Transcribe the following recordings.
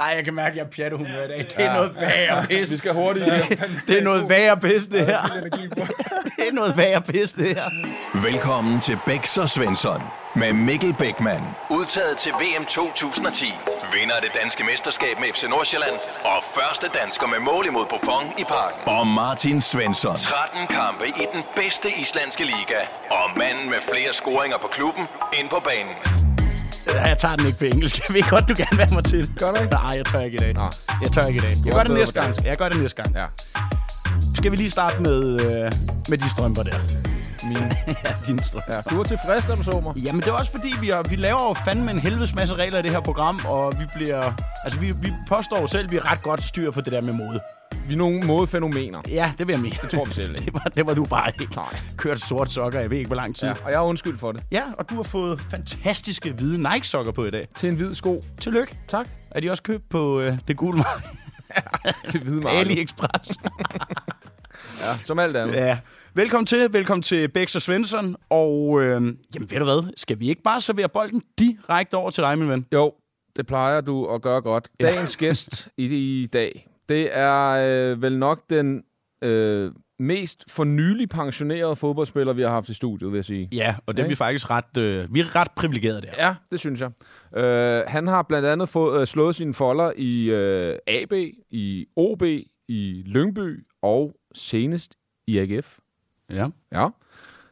Ej, jeg kan mærke, at jeg er pjattehumør i dag. Det er ja. noget værre pis. Vi skal hurtigt. Det er noget værre pis, det her. det er noget værre pis, det her. Velkommen til Bæks og Svensson med Mikkel Bækman. Udtaget til VM 2010. Vinder af det danske mesterskab med FC Nordsjælland. Og første dansker med mål imod Buffon i parken. Og Martin Svensson. 13 kampe i den bedste islandske liga. Og manden med flere scoringer på klubben ind på banen. Jeg tager den ikke på engelsk. Jeg ved godt, du gerne vil have mig til det. Gør du ikke? Nej, jeg tør ikke i dag. Nå. Jeg tør ikke i dag. Jeg er gør det næste gang. Jeg gør det næste gang. Ja. Skal vi lige starte med, øh, med de strømper der? Mine. ja, dine strømper. Ja. Du var tilfreds, da du så mig. Jamen, det er også fordi, vi, har, vi laver jo fandme en helvedes masse regler i det her program, og vi bliver... Altså, vi, vi påstår selv, at vi er ret godt styr på det der med mode. Vi er nogle modefænomener. Ja, det vil jeg mene. Det tror vi selv ikke. det, var, det var du bare ikke. Nej. Kørt sort sokker, jeg ved ikke, hvor lang tid. Ja, Ja. og jeg er undskyld for det. ja, og du har fået fantastiske hvide Nike-sokker på i dag. Til en hvid sko. Tillykke. Tak. Er de også købt på øh, det gule marked? Til hvide marked. AliExpress. Ja, som alt andet. ja. Velkommen til. Velkommen til Bex og Svensson. Og øh, jamen, ved du hvad? Skal vi ikke bare servere bolden direkte over til dig, min ven? Jo, det plejer du at gøre godt. Dagens gæst i, i dag, det er øh, vel nok den øh, mest for nylig pensionerede fodboldspiller, vi har haft i studiet, vil jeg sige. Ja, og det er vi faktisk ret... Øh, vi er ret privilegerede der. Ja, det synes jeg. Øh, han har blandt andet fået, øh, slået sine folder i øh, AB, i OB, i Lyngby og senest i AGF. ja. Ja.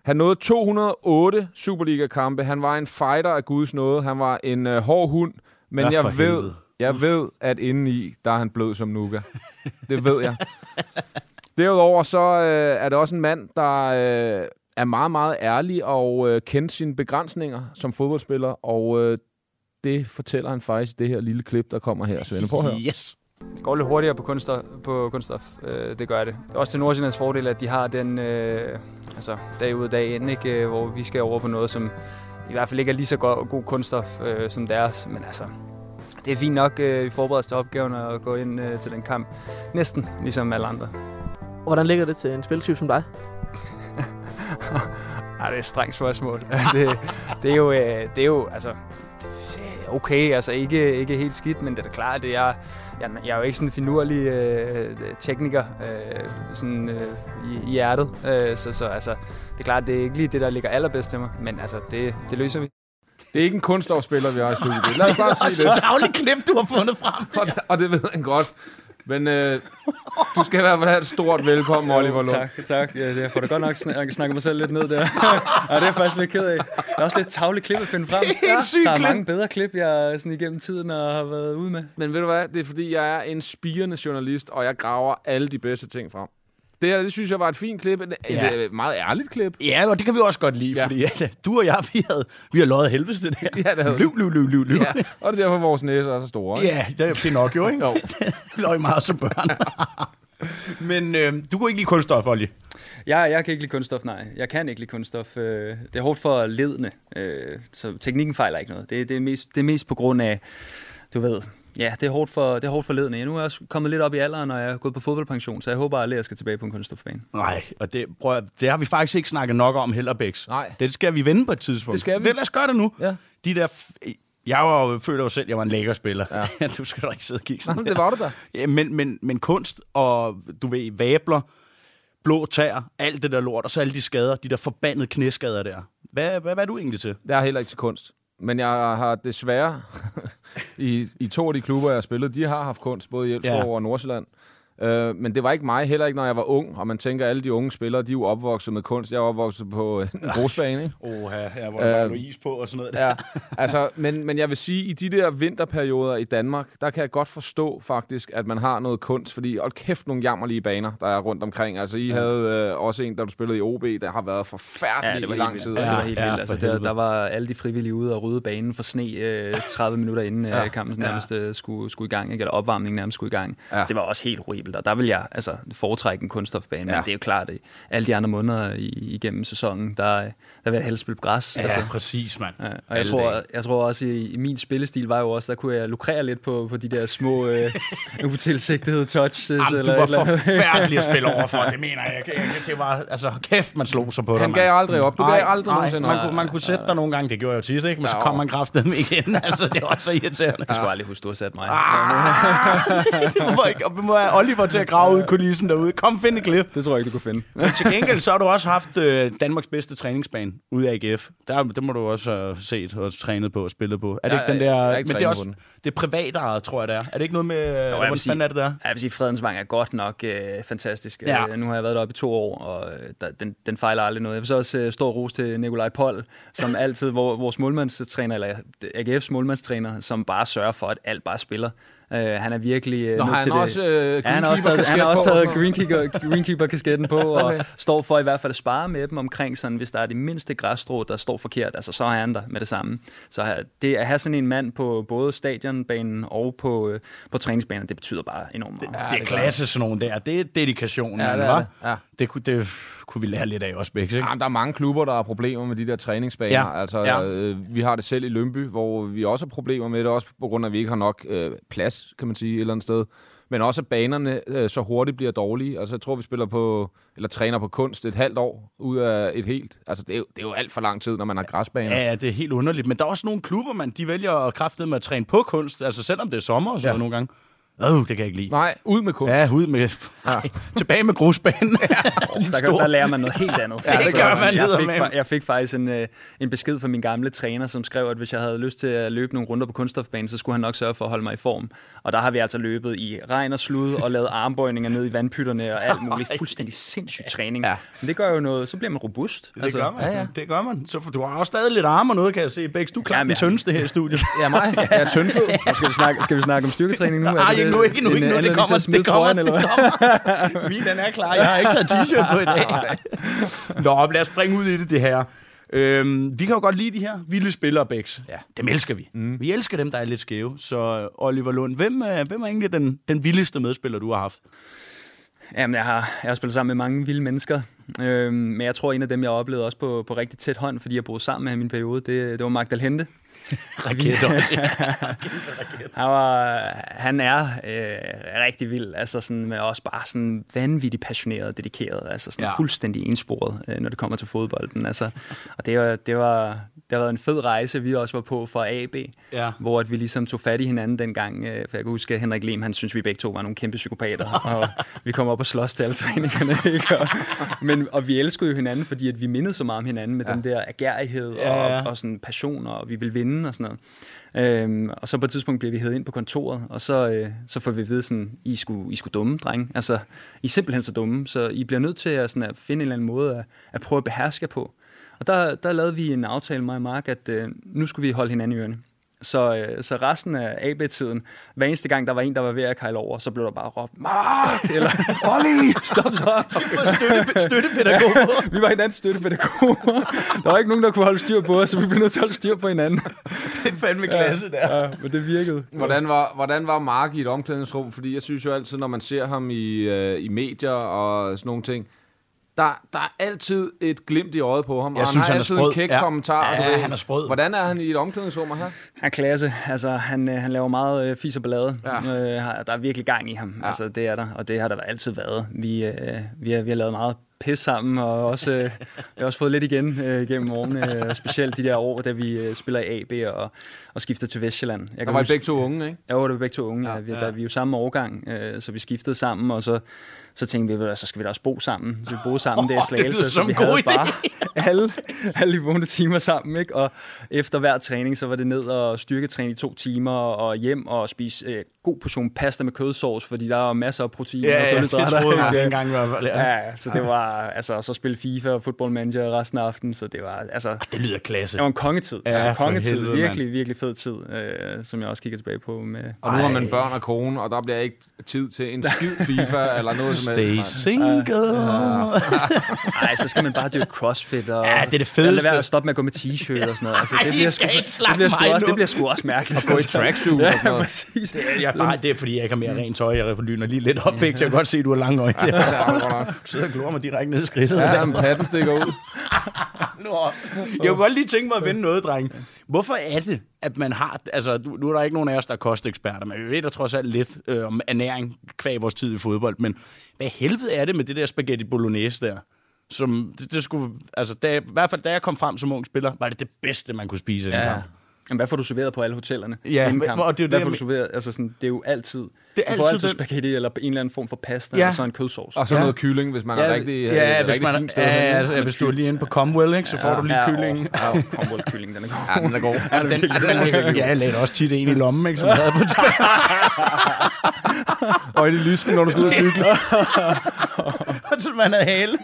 Han nåede 208 Superliga-kampe. Han var en fighter af Guds nåde. Han var en øh, hård hund. Men Ja, jeg ved, helvede. Jeg ved, at indeni, der er han blød som nuga. Det ved jeg. Derudover så øh, er det også en mand, der øh, er meget, meget ærlig og øh, kendt sine begrænsninger som fodboldspiller. Og øh, det fortæller han faktisk i det her lille klip, der kommer her. Svende, prøv at høre. Yes. Det går lidt hurtigere på kunststof. På kunststof. Øh, det gør det. Det er også til Nordsjællands fordel, at de har den øh, altså, dag ud dag ind, ikke? Øh, hvor vi skal over på noget, som i hvert fald ikke er lige så god, god kunststof øh, som deres. Men altså, det er fint nok, øh, vi forbereder os til opgaven at gå ind øh, til den kamp. Næsten ligesom alle andre. Hvordan ligger det til en spiltype som dig? Ej, det er et strengt spørgsmål. det, det, er jo, øh, det er jo, altså, okay, altså ikke, ikke helt skidt, men det er da klart, at jeg, jeg, jeg er jo ikke sådan en finurlig øh, tekniker øh, sådan, øh, i, i hjertet. Øh, så, så altså, det er klart, det er ikke lige det, der ligger allerbedst til mig, men altså, det, det løser vi. Det er ikke en kunststofspiller, vi har i studiet. Lad os bare Og sige så det. en tavlig klip, du har fundet frem. Og, det- og det ved han godt. Men øh, du skal i hvert fald have et stort velkommen, Oliver Lund. Tak, tak. Ja, jeg får da godt nok snak- snakke mig selv lidt ned der. ja, det er jeg faktisk lidt ked af. Der er også lidt tavle klip at finde frem. Helt sygt Der er klip. mange bedre klip, jeg sådan igennem tiden har været ude med. Men ved du hvad? Det er fordi, jeg er en spirende journalist, og jeg graver alle de bedste ting frem. Det her, det synes jeg var et fint klip. Et, Ja. ja. et meget ærligt klip. Ja, og det kan vi også godt lide, ja. Ja. fordi ja, du og jeg, vi, havde, vi har løjet helvedes det der. Ja, det havde. Løv, løv, løv, løv, løv. Ja, og det er derfor, vores næser er så store. ikke? Ja, det er Pinocchio, ikke? Jo. Løg meget som børn. Men øh, du kunne ikke lide kunststof, Olje. Jeg, jeg kan ikke lide kunststof, nej. Jeg kan ikke lide kunststof. Øh, Det er hårdt for ledene, øh, så teknikken fejler ikke noget. Det, det, er, mest, det er mest på grund af, du ved, ja, det er hårdt for, det er hårdt for ledene. Nu er jeg også kommet lidt op i alderen, og jeg er gået på fodboldpension, så jeg håber aldrig, at jeg skal tilbage på en kunststofbane. Nej, og det, prøv, at- det har vi faktisk ikke snakket nok om heller, Bæks. Nej. Det skal vi vende på et tidspunkt. Det skal vi. Det, lad os gøre det nu. Ja. De der... Jeg var jo, føler jo selv, at jeg var en lækker spiller. Ja. du skal da ikke sidde og kigge sådan der. det var du da. Ja, men, men, men kunst og, du ved, vabler, blå tæer, alt det der lort, og så alle de skader, de der forbandede knæskader der. Hvad, hvad, hvad er du egentlig til? Jeg er heller ikke til kunst. Men jeg har desværre, i, i to af de klubber, jeg har spillet, de har haft kunst, både i Elfsborg Ja. og Nordsjælland. Øh, men det var ikke mig, heller ikke når jeg var ung. Og man tænker, at alle de unge spillere, de er jo opvokset med kunst. Jeg er opvokset på en grusbane, ikke? Hvor der var der jo is på og sådan noget. Der. Ja, altså, men, men jeg vil sige, i de der vinterperioder i Danmark, der kan jeg godt forstå faktisk, at man har noget kunst, fordi hold kæft nogle jammerlige baner, der er rundt omkring. Altså, I ja. havde øh, også en, da du spillede i OB, der har været forfærdelig i lang tid. Ja, det Ja, var helt ja, vildt. Altså, der, der var alle de frivillige ude og rydde banen for sne øh, 30 minutter inden ja. kampen nærmest øh, skulle, skulle i gang, ikke? eller opvarmningen nærmest skulle i gang. Ja. Så det var også helt horribelt. Komfortabelt, og der vil jeg altså, foretrække en kunststofbane, ja. Men det er jo klart, at alle de andre måneder igennem sæsonen, der, der vil jeg helst spille på græs. Ja, altså, præcis, mand. Ja, og jeg Alle tror, dage. jeg tror også, i, i min spillestil var jo også, der kunne jeg lukrere lidt på, på de der små øh, utilsigtede touches. Jamen, eller du var eller forfærdelig at spille over for, det mener jeg. ikke. Det var, altså, kæft, man slog sig på dig, Han gav aldrig op. Du gav aldrig nej, nogensinde man, op. kunne, man kunne sætte dig nogle gange, det gjorde jeg jo tit, ikke? Men så kom man kraftet med igen. Altså, det var så irriterende. Jeg skulle aldrig huske, du har sat mig. du må ikke, og vi må have Oliver til at grave ud i kulissen derude. Kom, find et klip. Det tror jeg ikke, du kunne finde. Men til gengæld, så har du også haft øh, Danmarks bedste træningsbane ude af AGF. Der, det må du også have set og trænet på og spillet på. Er det Ja, ikke den der... jeg ikke men det er også det privatejet, tror jeg, det er. Er det ikke noget med... Jo, vil hvordan sige- er det der? Jeg vil sige, Fredensvang er godt nok øh, fantastisk. Ja. Øh, nu har jeg været deroppe i to år, og øh, der, den, den fejler aldrig noget. Jeg vil så også øh, stor ros til Nikolaj Pold, som altid, vores målmandstræner, eller AGF's målmandstræner, som bare sørger for, at alt bare spiller. Øh, han er virkelig øh, Nå, nødt til han det. også øh, Ja, han har også taget, han har også taget greenkeeper, greenkeeper-kasketten på, og Okay. står for i hvert fald at spare med dem omkring, sådan, hvis der er det mindste græsstrå, der står forkert, altså, så er han der med det samme. Så det at have sådan en mand på både stadionbanen og på, øh, på træningsbanen, det betyder bare enormt meget. Det er klasse, sådan nogle der. Det er dedikation, Ja, det er det. Ja. Det, kunne, det kunne vi lære lidt af også, Bæks, ikke? Jamen, der er mange klubber, der har problemer med de der træningsbaner. Ja, Altså, ja. øh, vi har det selv i Lønby, hvor vi også har problemer med det, også på grund af, at vi ikke har nok øh, plads, kan man sige, et eller andet sted. Men også, at banerne øh, så hurtigt bliver dårlige. Altså, jeg tror, vi spiller på, eller træner på kunst et halvt år ud af et helt. Altså, det er jo, det er jo alt for lang tid, når man har græsbaner. Ja, ja, det er helt underligt. Men der er også nogle klubber, man, de vælger at kræfte med at træne på kunst. Altså selvom det er sommer og sådan Ja. nogle gange. Øh, det kan jeg ikke lide. Nej, ud med kunst. Ja, ud med... Ja. Tilbage med grusbanen. der, kan, der lærer man noget helt andet. Ja, det gør man jeg fik, jeg fik faktisk en, øh, en besked fra min gamle træner, som skrev, at hvis jeg havde lyst til at løbe nogle runder på kunststofbanen, så skulle han nok sørge for at holde mig i form. Og der har vi altså løbet i regn og slud og lavet armbøjninger ned i vandpytterne og alt muligt. Fuldstændig sindssyg træning. Ja. Men det gør jo noget, så bliver man robust. Det gør man. ja, ja. Det gør man. Så for, du har også stadig lidt arme og noget, kan jeg se. Bæks, du er klart Jamen, den ja. tyndeste her i studiet. Ja, mig. Jeg er tyndfed. Og skal, vi snakke, skal vi snakke om styrketræning nu? Er Nej, det ikke nu, ikke nu, ikke nu. Det anledning til kommer, det kommer, det kommer. Min, den er klar. Jeg har ikke taget t-shirt på i dag. Nå, lad os springe ud i det, det her. Øhm, vi kan jo godt lide de her vilde spillere, Bæks. Ja. Dem elsker vi. Mm. Vi elsker dem, der er lidt skæve. Så øh, Oliver Lund, hvem, er, hvem er egentlig den, den vildeste medspiller, du har haft? Jamen, jeg har, jeg har spillet sammen med mange vilde mennesker, øhm, men jeg tror, en af dem, jeg oplevede også på, på rigtig tæt hånd, fordi jeg boede sammen med ham i min periode, det, det var Magdal Hente. Raket også. ja. Han, var, han er øh, rigtig vild, altså sådan, men også bare sådan vanvittigt passioneret og dedikeret, altså sådan Ja. fuldstændig ensporet, øh, når det kommer til fodbolden. Altså, og det var, det, var, det været en fed rejse, vi også var på fra AB, Ja. hvor at vi ligesom tog fat i hinanden dengang, øh, for jeg kan huske, at Henrik Lem, han synes, vi begge to var nogle kæmpe psykopater, og vi kom op og slås til alle træningerne, ikke? Og, men, og vi elskede jo hinanden, fordi at vi mindede så meget om hinanden med ja. den der agerighed Ja, ja. og, og sådan passion, og vi ville vinde og sådan noget. Øhm, og så på et tidspunkt bliver vi hævet ind på kontoret, og så, øh, så får vi at vide sådan, I skulle, I skulle dumme, drenge. Altså, I er simpelthen så dumme, så I bliver nødt til at, sådan, at finde en eller anden måde at, at prøve at beherske på. Og der, der lavede vi en aftale, mig og Mark, at øh, nu skulle vi holde hinanden i ørene. Så, øh, så resten af AB-tiden, hver eneste gang, der var en, der var ved at kejle over, så blev der bare råbt, Mark! Eller, Olli! Stop så! Støtte, støttepædagog. vi var hinandens støttepedagoger. Der var ikke nogen, der kunne holde styr på os, så vi blev nødt til at holde styr på hinanden. det er fandme klasse, der. Ja, men det virkede. Hvordan var, hvordan var Mark i et omklædningsrum? Fordi jeg synes jo altid, når man ser ham i, øh, i medier og sådan nogle ting, der, der er altid et glimt i øjet på ham. Jeg og synes, han har han er altid sprød. en kæk Ja. kommentar. Ja, du ved. han er sprød. Hvordan er han i et omklædningsrum her? Han er klasse. Altså, han, øh, han laver meget øh, fis og ballade. Ja. Øh, har- der er virkelig gang i ham. Ja. Altså, det er der, og det har der altid været. Vi, øh, vi, har, vi har lavet meget pis sammen, og også, øh, vi har også fået lidt igen øh, gennem årene, øh, specielt de der år, da vi øh, spiller i AB og, og skifter til Vestjylland. Jeg Der kan var I huske- begge to unge, ikke? Ja, det var begge to unge. Ja, Ja, vi. Der, vi er jo samme årgang, øh, så vi skiftede sammen, og så, så tænkte vi, "Ved du hvad, så skal vi da også bo sammen. Så vi boede sammen der i Åh, det Slagelse, så vi havde idé. bare alle, alle de vågne timer sammen. Ikke? Og efter hver træning, så var det ned og styrketræne i to timer, og hjem og spise øh, god portion pasta med kødsovs, fordi der var masser af protein og Ja, ja, det kulhydrater. troede jeg Ja. engang i hvert fald. Ja. Ja, ja, så det var, altså, så spille FIFA og Football Manager resten af aftenen, så det var, altså, Det lyder klasse. det var en kongetid. Ja, Ja, altså kongetid. helvede, virkelig, virkelig fed tid, øh, som jeg også kigger tilbage på med, Og nu har man børn og kone, og der bliver ikke tid til en skid FIFA eller noget som Stay helst. mand. single. Nej, så skal man bare dyrke crossfit. Og, Ja, det er det Lad fedeste. være at stoppe med at gå med t-shirt og sådan noget. Altså, det, bliver sgu, det, bliver sgu også, det bliver sgu også mærkeligt. Gå i tracksuit og sådan Ja, noget. præcis. Jeg Nej, det er fordi, jeg ikke har mere rent tøj. Jeg lyner lige lidt op, ikke? Så jeg kan godt se, at du har lange øjne. Ja, du sidder og glor mig direkte ned i skridtet. Ja, men patten stikker ud. Nå, jeg kunne godt lige tænke mig at vende noget, dreng. Hvorfor er det, at man har... Altså, nu er der ikke nogen af os, der er kosteksperter, men vi ved da trods alt lidt øh, om ernæring kvæg vores tid i fodbold. Men hvad helvede er det med det der spaghetti bolognese der? Som, det, det skulle, altså, da, I hvert fald da jeg kom frem som ung spiller, var det det bedste, man kunne spise i en Ja. kamp. Jamen, hvad får du serveret på alle hotellerne? Ja, men- og det er jo hvad det, får du serveret? Altså sådan, det er jo altid... Det er du får altid spaghetti eller en eller anden form for pasta, Ja. og så en kødsovs. Og så Ja. noget kylling, hvis man Ja, er rigtig, ja, et hvis rigtig man, fint sted. ja, henne. altså, hvis du er lige inde på Comwell, ikke, så får du lige kyllingen. Ja, ja Cromwell kylling, den er god. Ja, den er god. Ja, den, den, den, ja, jeg lagde også tit en i lommen, ikke, som jeg havde på Og i det lysken, når du skal ud og cykle. så man havde hale.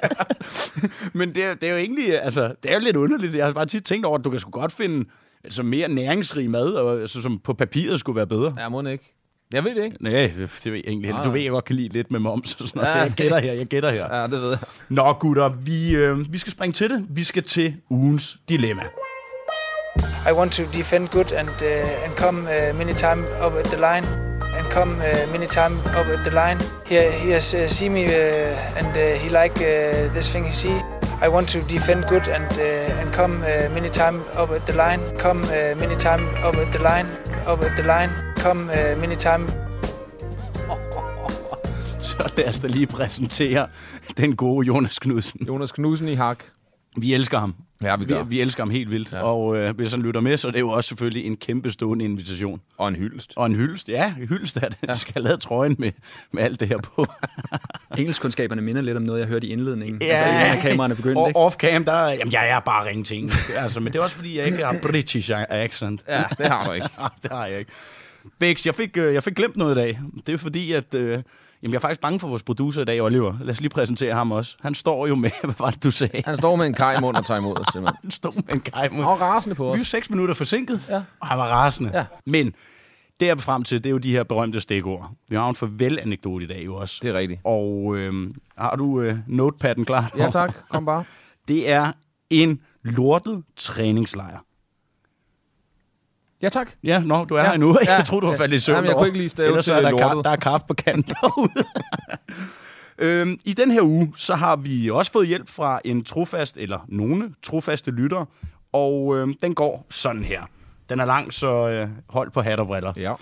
Men det, er- det er jo egentlig, altså, det er jo lidt underligt. Jeg har bare tit tænkt over, at du kan sgu godt finde altså, mere næringsrig mad, og, altså, som på papiret skulle være bedre. Ja, må den ikke. Jeg ved det ikke. Nej, det ved jeg egentlig heller. Du ved, jeg godt kan lide lidt med moms og sådan noget. Ja. Jeg gætter her, jeg gætter her. Ja, det ved jeg. Nå, gutter, vi, øh, vi skal springe til det. Vi skal til ugens dilemma. I want to defend good and uh, and come uh, many time up at the line and come uh, many time up at the line. He he has uh, see me uh, and uh, he like uh, this thing he see. I want to defend good and uh, and come uh, many time up at the line. Come uh, many time up at the line. Up at the line. Come uh, many time Så lad os da lige præsentere den gode Jonas Knudsen. Jonas Knudsen i hak. Vi elsker ham. Ja, vi Vi, gør. vi elsker ham helt vildt. Ja. Ja. Og øh, hvis han lytter med, så er det jo også selvfølgelig en kæmpe stående invitation. Og en hyldest. Og en hyldest. Ja, en hyldest er det. Ja. Du skal lavet trøjen med, med alt det her på. Engelskkundskaberne minder lidt om noget, jeg hørte i indledningen. Altså, inden kameraerne begyndte, og ikke? off-cam, der... Jamen, jeg er bare ringting. altså, men det er også, fordi jeg ikke har British accent. Ja, det har du ikke. Det har jeg ikke. Bex, jeg fik, øh, jeg fik glemt noget i dag. Det er fordi, at... Øh, jamen, jeg er faktisk bange for vores producer i dag, Oliver. Lad os lige præsentere ham også. Han står jo med... Hvad var det, du sagde? Han står med en kaj i munden og tager imod os, simpelthen. Han stod med en kajmund. Han var rasende på Vi er os. seks minutter forsinket, Ja. og han var rasende. Ja. Men det, jeg frem til, det er jo de her berømte stikord. Vi har en farvel-anekdote i dag jo også. Det er rigtigt. Og øh, har du øh, notepadden klar? Ja, tak. Kom bare. Det er en lortet træningslejr. Ja, tak. Ja, nå, du er Ja. ja. her endnu. Ja. Jeg troede, du var faldet i søvn Jamen, jeg kunne ikke lige stave Ellers til er der, lortet. kaffe, der er kaffe på kanten derude. øhm, I den her uge, så har vi også fået hjælp fra en trofast, eller nogle trofaste lyttere, og øhm, den går sådan her. Den er lang, så øh, hold på hat og briller. Ja.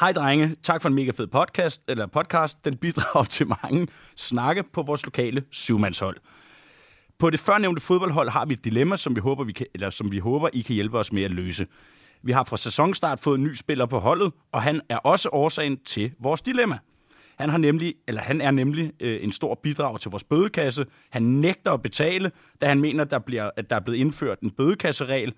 Hej drenge, tak for en mega fed podcast, eller podcast. Den bidrager til mange snakke på vores lokale syvmandshold. På det førnævnte fodboldhold har vi et dilemma, som vi håber, vi kan, eller som vi håber, I kan hjælpe os med at løse. Vi har fra sæsonstart fået en ny spiller på holdet, og han er også årsagen til vores dilemma. Han, har nemlig, eller han er nemlig øh, en stor bidrag til vores bødekasse. Han nægter at betale, da han mener, der bliver, at der er blevet indført en bødekasseregel,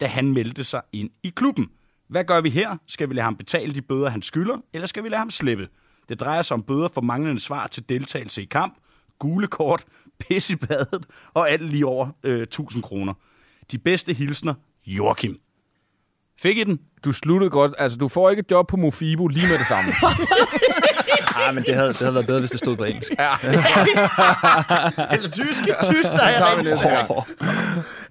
da han meldte sig ind i klubben. Hvad gør vi her? Skal vi lade ham betale de bøder, han skylder, eller skal vi lade ham slippe? Det drejer sig om bøder for manglende svar til deltagelse i kamp, gule kort, pis i badet og alt lige over øh, 1000 kroner. De bedste hilsner, Joachim. Fik I den? Du sluttede godt. Altså, du får ikke et job på Mofibo lige med det samme. Ah, men det havde, det havde været bedre, hvis det stod på engelsk. Ja. Eller tysk? Tysk, der er tager vi jeg næste gang.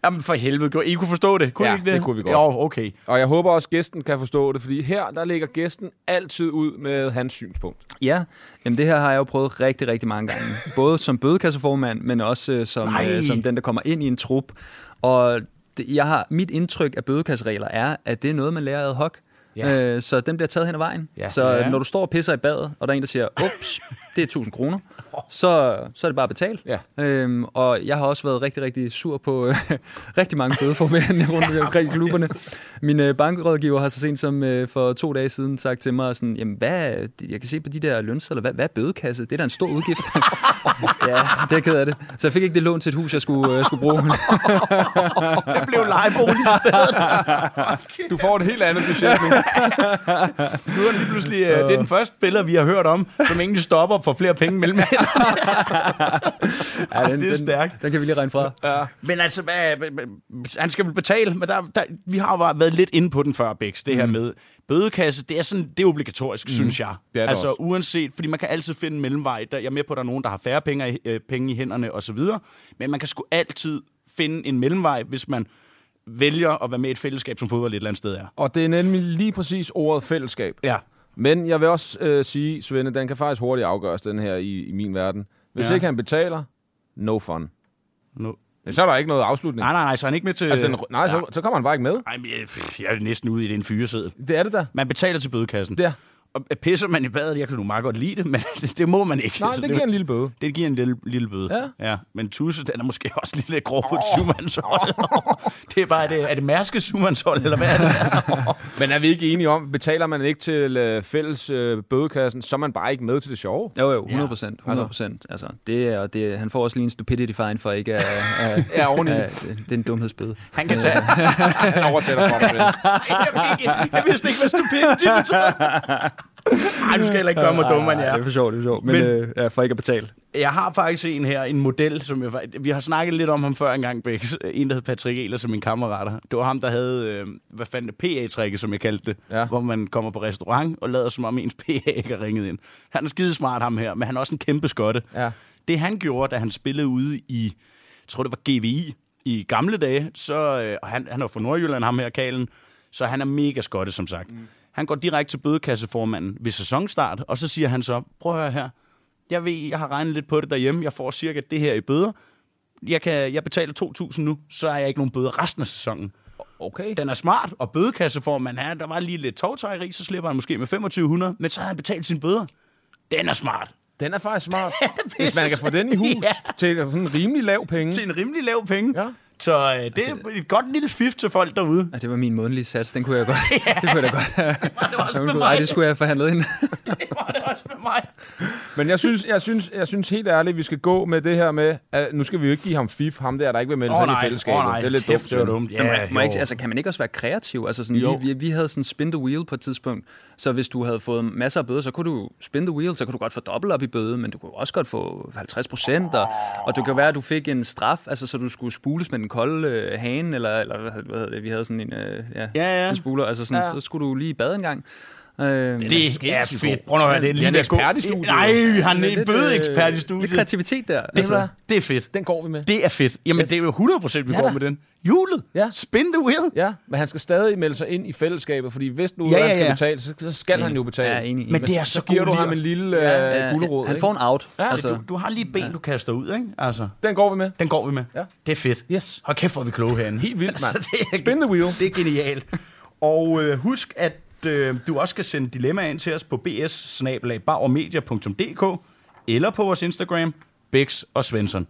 Jamen for helvede, I kunne forstå det? Kunne Ja, I ikke det? det kunne vi godt. Jo, okay. Og jeg håber også, at gæsten kan forstå det, fordi her, der ligger gæsten altid ud med hans synspunkt. Ja, jamen det her har jeg jo prøvet rigtig, rigtig mange gange. Både som bødekasseformand, men også øh, som, Nej. øh, som den, der kommer ind i en trup. Og det, jeg har, mit indtryk af bødekasseregler er, at det er noget, man lærer ad hoc. Ja. Øh, så den bliver taget hen ad vejen. Ja. Så Ja. når du står og pisser i badet, og der er en, der siger, ups, det er 1000 kroner, så, så er det bare at betale. Ja. Øhm, og jeg har også været rigtig, rigtig sur på øh, rigtig mange bødeformænd rundt omkring i klubberne. Min øh, bankrådgiver har så sent som øh, for to dage siden sagt til mig, sådan, jamen hvad, jeg kan se på de der lønsedler, hvad, hvad er bødekasse? Det er da en stor udgift. ja, det er ked af det. Så jeg fik ikke det lån til et hus, jeg skulle, øh, skulle bruge. Det blev lejebolig i stedet. Du får et helt andet budget nu. Nu er det pludselig, øh, det er den første spiller, vi har hørt om, som egentlig stopper for flere penge mellem Ja, den, det er den, stærkt. Den kan vi lige regne fra. Ja. Men altså, hvad, han skal vel betale, men der, der, vi har jo bare været lidt inde på den før, Bæks, det her med bødekasse, det er, sådan, det er obligatorisk, mm. synes jeg. Det er det altså også. uanset, fordi man kan altid finde en mellemvej. Der, jeg er med på, at der er nogen, der har færre penge, i- øh, penge i hænderne og så videre, men man kan sgu altid finde en mellemvej, hvis man vælger at være med i et fællesskab, som fodbold et eller andet sted er. Og det er nemlig lige præcis ordet fællesskab. Ja. Men jeg vil også øh, sige, Svende, den kan faktisk hurtigt afgøres, den her i, i min verden. Hvis Ja. ja. ikke han betaler, no fun. No. Men så er der ikke noget afslutning. Nej, nej, nej, så er han ikke med til... Altså, den, nej, så, så kommer han bare ikke med. Ej, men jeg, jeg er næsten ude i den fyreseddel. Det er det da. Man betaler til bødekassen. Der. Og pisser man i badet, jeg kan nu meget godt lide det, men det, det må man ikke. Nej, Så det giver en lille bøde. det giver en lille, lille bøde. Ja. ja. Men Tusse, den er måske også lidt lidt grov på et syvmandshold. det er bare, er det, er det Mærske syvmandshold, eller hvad er det? Men er vi ikke enige om, betaler man ikke til øh, fælles øh, bødekassen, så er man bare ikke med til det sjove? Jo, jo, 100 procent. 100 procent. Altså, det er, og det, han får også lige en stupidity fine for ikke at... at Ja, oveni. at- det, det er en dumhedsbøde. Han kan tage... Han oversætter for. Svende. jeg, fik, jeg vidste ikke, hvad stupidity betød. Ej, du skal heller ikke gøre mig dummere, end jeg Ja, er. det er for sjovt, det er for sjovt. Men, Men- øh, ja, for ikke at betale. Jeg har faktisk en her, en model, som jeg, vi har snakket lidt om ham før engang, Bæks. En, der hed Patrick Ehlers, som min kammerater. Det var ham, der havde, øh, hvad fanden det, PA-trækket, som jeg kaldte det. Ja. Hvor man kommer på restaurant og lader som om ens PA ikke har ringet ind. Han er skidesmart, ham her, men han er også en kæmpe skotte. Ja. Det han gjorde, da han spillede ude i, jeg tror det var GVI, i gamle dage, så, øh, og han, han er fra Nordjylland, ham her, Kalen, så han er mega skotte, som sagt. Mm. Han går direkte til bødekasseformanden ved sæsonstart, og så siger han så, prøv at høre her, jeg ved, jeg har regnet lidt på det derhjemme, jeg får cirka det her i bøder, jeg, kan, jeg betaler 2.000 nu, så er jeg ikke nogen bøder resten af sæsonen. Okay. Den er smart, og bødekasseformanden her, der var lige lidt tovtrækkeri, så slipper han måske med 2500, men så havde han betalt sine bøder. Den er smart. Den er faktisk smart. Hvis man kan få den i hus Ja. til sådan en rimelig lav penge. Til en rimelig lav penge. Ja. Så øh, det er et godt lille fif til folk derude. Ja, det var min månedlige sats. Den kunne jeg godt... det kunne jeg da godt have. Det var også med Nej, mig. det skulle jeg have forhandlet ind. Det var det også med mig. Men jeg synes, jeg, synes, jeg synes helt ærligt, vi skal gå med det her med, at nu skal vi jo ikke give ham fif, ham der, der ikke vil melde sig ind i nej, fællesskabet. nej, det er lidt kæft, dumt. det dumt. Ja, Ja, må jo. ikke, altså, kan man ikke også være kreativ? Altså, sådan, Jo. vi, vi, vi havde sådan spin the wheel på et tidspunkt, så hvis du havde fået masser af bøder, så kunne du spin the wheel, så kunne du godt få dobbelt op i bøde, men du kunne også godt få 50 procent, og, og det kan være, at du fik en straf, altså så du skulle spules med den kolde øh, hane, eller, eller hvad, hvad hedder det, vi havde sådan en, øh, ja, Ja, ja. en spuler, altså sådan, Ja. så skulle du lige i bad en gang. Øh, Det er sindssygt fedt. Prøv at høre, det er Ja, han er lige ekspert i studiet. Nej, han er en lidt, bødeekspert i Lidt studiet. kreativitet der. Det, Altså- det er fedt. Den går vi med. Det er fedt. Jamen, Yes. det er jo 100% vi Ja går da. med den. Julet. Ja. Spin the wheel. Ja, men han skal stadig melde sig ind i fællesskabet, fordi hvis nu Ja, ja, ja, han skal ja. betale, så, så skal han jo betale. Ja, enig. Men det er så, så så giver du ham en lille Ja, øh, gulerod. han får en out. Ja, altså, Du, du har lige ben, du kaster ud, ikke? Altså, Den går vi med. den går vi med. Ja. Det er fedt. Yes. Hold kæft, hvor er vi kloge herinde. Helt vildt, mand. det er- Spin the wheel. Det er genialt. Og øh, husk, at øh, du også skal sende dilemmaer ind til os på bs eller på vores Instagram, Bex og Svensson.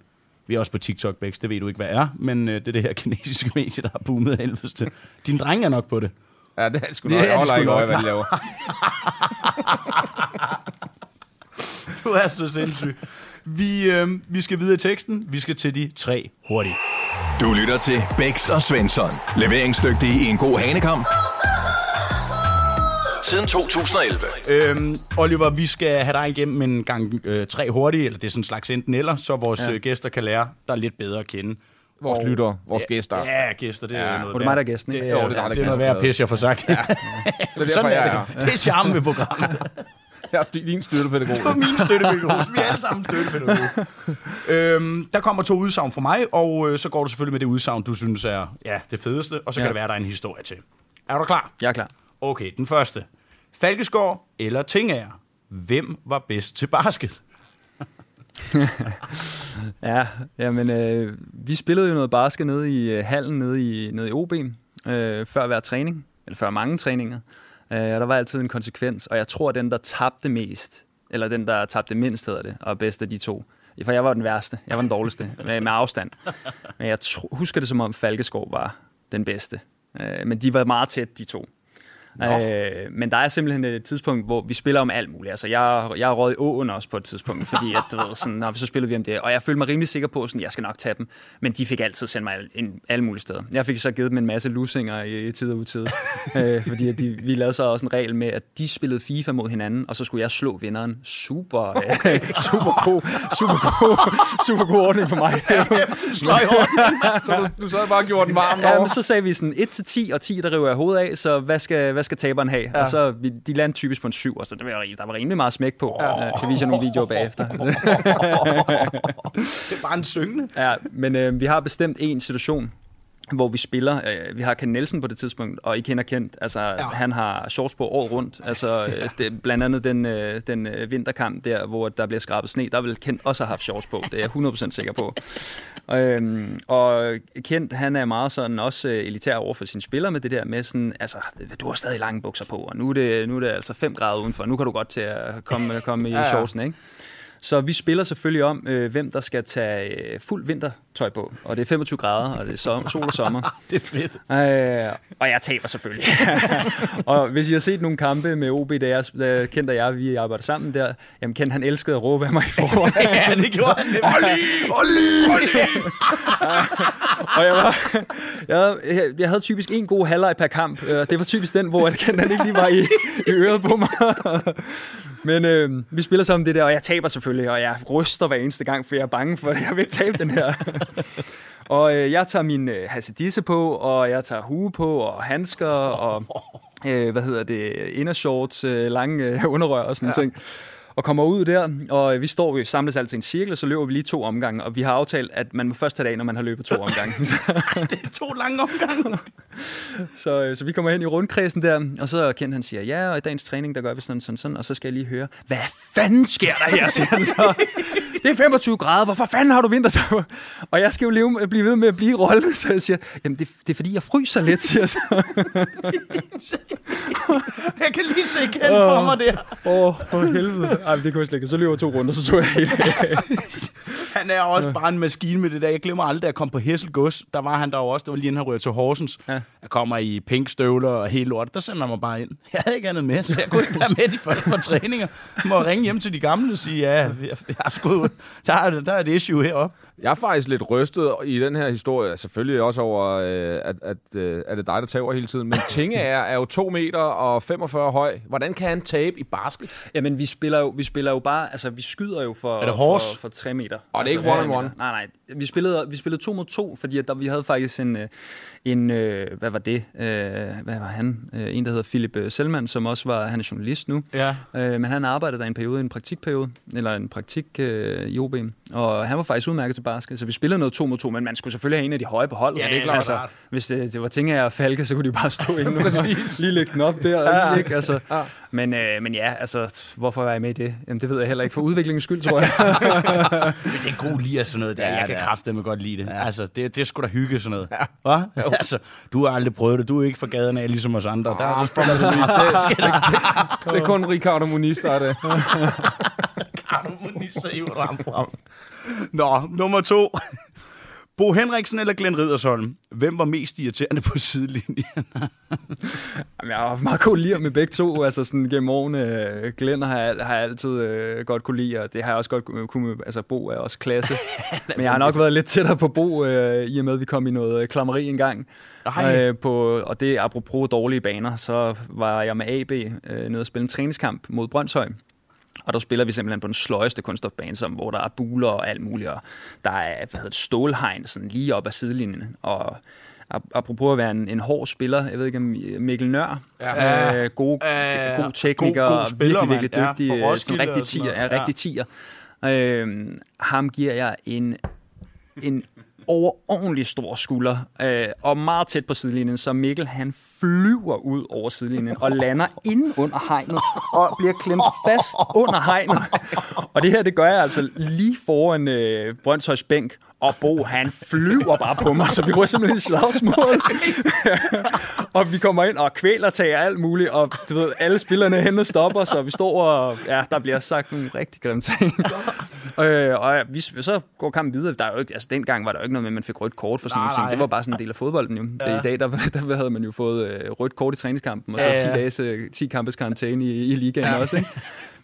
Vi er også på TikTok, Bex. Det ved du ikke, hvad er, men øh, det er det her kinesiske medie, der har boomet af helvedes til. Din dreng er nok på det. Ja, det er sgu Det nok. er Jeg det holder ikke øje, hvad de laver. Du er så sindssyg. Vi, øh, vi skal videre i teksten. Vi skal til de tre hurtigt. Du lytter til Bæks og Svensson. Leveringsdygtige i en god hanekamp. Siden 2011. Øhm, Oliver, vi skal have dig igennem en gang øh, tre hurtige, eller det er sådan en slags enten eller, så vores ja. Ja. øh, gæster kan lære dig lidt bedre at kende. Vores lyttere, vores gæster. Ja, gæster, det er Ja. noget Hvor er det mig, der er gæsten, ikke? Det, Jo, er, det er der det er er noget værd pis, jeg får sagt. Ja. Det er derfor, Sådan jeg er er det. Det er charmen ved programmet. Jeg er st- din støttepædagog. på min støttepædagog. Vi er alle sammen støttepædagog. øhm, der kommer to udsagn fra mig, og øh, så går du selvfølgelig med det udsagn, du synes er ja, det fedeste, og så ja. kan Ja. det være, der er en historie til. Er du klar? Jeg er klar. Okay, den første. Falkeskår eller Tingager? Hvem var bedst til basket? Ja, jamen, øh, vi spillede jo noget basket nede i øh, hallen, nede i, nede i OB, øh, før hver træning, eller før mange træninger. Øh, og der var altid en konsekvens, og jeg tror, at den, der tabte mest, eller den, der tabte mindst, hedder det, og bedst af de to. For jeg var den værste, jeg var den dårligste, med, med afstand. Men jeg tro, husker det som om Falkeskov var den bedste. Øh, men de var meget tæt, de to. Øh, men der er simpelthen et tidspunkt, hvor vi spiller om alt muligt. Altså, jeg, jeg røget i åen også på et tidspunkt, fordi at, du ved, sådan, når så spillede vi om det. Og jeg følte mig rimelig sikker på, at jeg skal nok tage dem. Men de fik altid sendt mig en, alle mulige steder. Jeg fik så givet dem en masse lusinger i, i tid og utid. øh, fordi at de, vi lavede så også en regel med, at de spillede FIFA mod hinanden, og så skulle jeg slå vinderen. Super, øh, super god, super god, super god ordning for mig. Sløj Så du, du så bare gjort den varm Ja, men så sagde vi sådan 1 til 10, og 10, der river jeg hovedet af, så hvad skal, hvad skal taberen have? Ja. Og så vi, de landede typisk på en 7, og så det var, der var rimelig meget smæk på. Ja. Jeg kan vise jer nogle videoer bagefter. Det bare en syngende. ja, men øh, vi har bestemt en situation, hvor vi spiller. Øh, vi har Ken Nielsen på det tidspunkt, og I kender kendt. Altså, ja. han har shorts på året rundt. Altså, øh, det, blandt andet den, øh, den øh, vinterkamp der, hvor der bliver skrabet sne, der vil Kent også have haft shorts på. Det er jeg 100% sikker på. Øhm, og Kent, han er meget sådan også øh, elitær over for sine spillere med det der med sådan, altså, du har stadig lange bukser på, og nu er det, nu er det altså 5 grader udenfor, nu kan du godt til at komme, komme i ja, ja. shortsen, ikke? Så vi spiller selvfølgelig om, øh, hvem der skal tage øh, fuld vintertøj på. Og det er 25 grader, og det er sol og sommer. det er fedt. Øh, og jeg taber selvfølgelig. og hvis I har set nogle kampe med OB, da jeg, da Kent og jeg, vi arbejder sammen der, jamen Kent han elskede at råbe af mig i forvejen. ja, det gjorde han. Olli! Olli! Olli! og jeg, var, jeg, havde, jeg havde typisk en god halvleg per kamp. Det var typisk den, hvor Kent han ikke lige var i, i øret på mig. Men øh, vi spiller sammen det der, og jeg taber selvfølgelig, og jeg ryster hver eneste gang, for jeg er bange for, at jeg vil tabe den her. og øh, jeg tager min øh, hassedisse på, og jeg tager hue på, og handsker, og øh, hvad hedder det, indershorts, øh, lange øh, underrør og sådan ja. ting og kommer ud der, og vi står vi samles altid i en cirkel, så løber vi lige to omgange, og vi har aftalt, at man må først tage det af, når man har løbet to omgange. det er to lange omgange. så, øh, så vi kommer hen i rundkredsen der, og så Kent han siger, ja, og i dagens træning, der gør vi sådan, sådan, sådan, og så skal jeg lige høre, hvad fanden sker der her, siger han så. Det er 25 grader, hvorfor fanden har du vintertøj Og jeg skal jo leve, blive ved med at blive rollen, så jeg siger, jamen det, det er fordi, jeg fryser lidt, siger jeg så. jeg kan lige se Kent for mig der. Åh, oh, for helvede. Ej, det kunne jeg slet ikke. Så løber to runder, så tog jeg helt Han er også bare en maskine med det der. Jeg glemmer aldrig, at jeg kom på Hessel Gods. Der var han der også. Det var lige, han rører til Horsens. Ja. Jeg kommer i pink støvler og hele lort. Der sender han mig bare ind. Jeg havde ikke andet med, så jeg kunne ikke være med de første par træninger. Må ringe hjem til de gamle og sige, ja, jeg, jeg har sgu, der, er, der er et issue heroppe. Jeg er faktisk lidt rystet i den her historie, selvfølgelig også over, øh, at, at, øh, at det er dig, der tager hele tiden, men Tinge er, er jo 2 meter og 45 høj. Hvordan kan han tabe i basket? Jamen, vi spiller jo, vi spiller jo bare, altså vi skyder jo for, er det for, for 3 meter. Og det er altså, ikke one on one? Nej, nej. Vi spillede, vi spillede 2 mod 2, fordi at der, vi havde faktisk en, øh, en øh, hvad var det? Øh, hvad var han? Øh, en, der hedder Philip Selman, som også var, han er journalist nu. Ja. Øh, men han arbejdede der en periode, en praktikperiode, eller en praktik øh, i OB. Og han var faktisk udmærket til basket, så vi spillede noget to mod to, men man skulle selvfølgelig have en af de høje på holdet. Ja, det er klart. Altså, hvis det, det var ting af Falke, så kunne de bare stå inde og lige lægge den op der. Ja. Ikke? Altså, ja. Men, øh, men ja, altså, hvorfor var jeg med i det? Jamen, det ved jeg heller ikke. For udviklingens skyld, tror jeg. det er god lige sådan noget der. Ja, jeg kan kraftedeme godt lide det. Ja. Altså, det, det er sgu da hygge sådan noget. Ja. Hva? Altså, du har aldrig prøvet det. Du er ikke for gaden af, ligesom os andre. Der er det, det er kun Ricardo Muniz, der er det. Hiver du ham frem. Nå, nummer to. Bo Henriksen eller Glenn Riddersholm? Hvem var mest irriterende på sidelinjen? Jamen, jeg har meget god lide med begge to. Altså sådan gennem årene. Glenn har, jeg, har jeg altid øh, godt kunne lide, og det har jeg også godt kunne... Altså, Bo er også klasse. Men jeg har nok været lidt tættere på Bo, øh, i og med, at vi kom i noget øh, klammeri engang. Øh, på, og det apropos dårlige baner, så var jeg med AB øh, nede og spille en træningskamp mod Brøndshøj. Og der spiller vi simpelthen på den sløjeste kunststofbane, som, hvor der er buler og alt muligt, og der er hvad hedder det, stålhegn sådan lige op ad sidelinjen. Og apropos at være en, en hård spiller, jeg ved ikke om Mikkel Nør, ja. øh, god, øh, god tekniker, god, god spiller, virkelig, virkelig dygtig, ja, sådan rigtig tiger, ja, rigtig tiger. Øh, ham giver jeg en, en overordentlig stor skulder, øh, og meget tæt på sidelinjen, så Mikkel han flyver ud over sidelinjen og lander ind under hegnet og bliver klemt fast under hegnet. Og det her, det gør jeg altså lige foran øh, Brøndshøjs bænk, og Bo, han flyver bare på mig, så vi ryger simpelthen i slagsmål. og vi kommer ind og kvæler tager alt muligt, og du ved, alle spillerne hen og stopper, så vi står og, ja, der bliver sagt nogle rigtig grimme ting. øh, og vi, så går kampen videre. Der er jo ikke, altså dengang var der jo ikke noget med, at man fik rødt kort for sådan noget. Det var bare sådan en del af fodbolden jo. Ja. Det, I dag, der, der havde man jo fået øh, rødt kort i træningskampen, og så ja, ja. 10 dages, 10 kampes karantæne i, i ligaen ja. også. Ikke?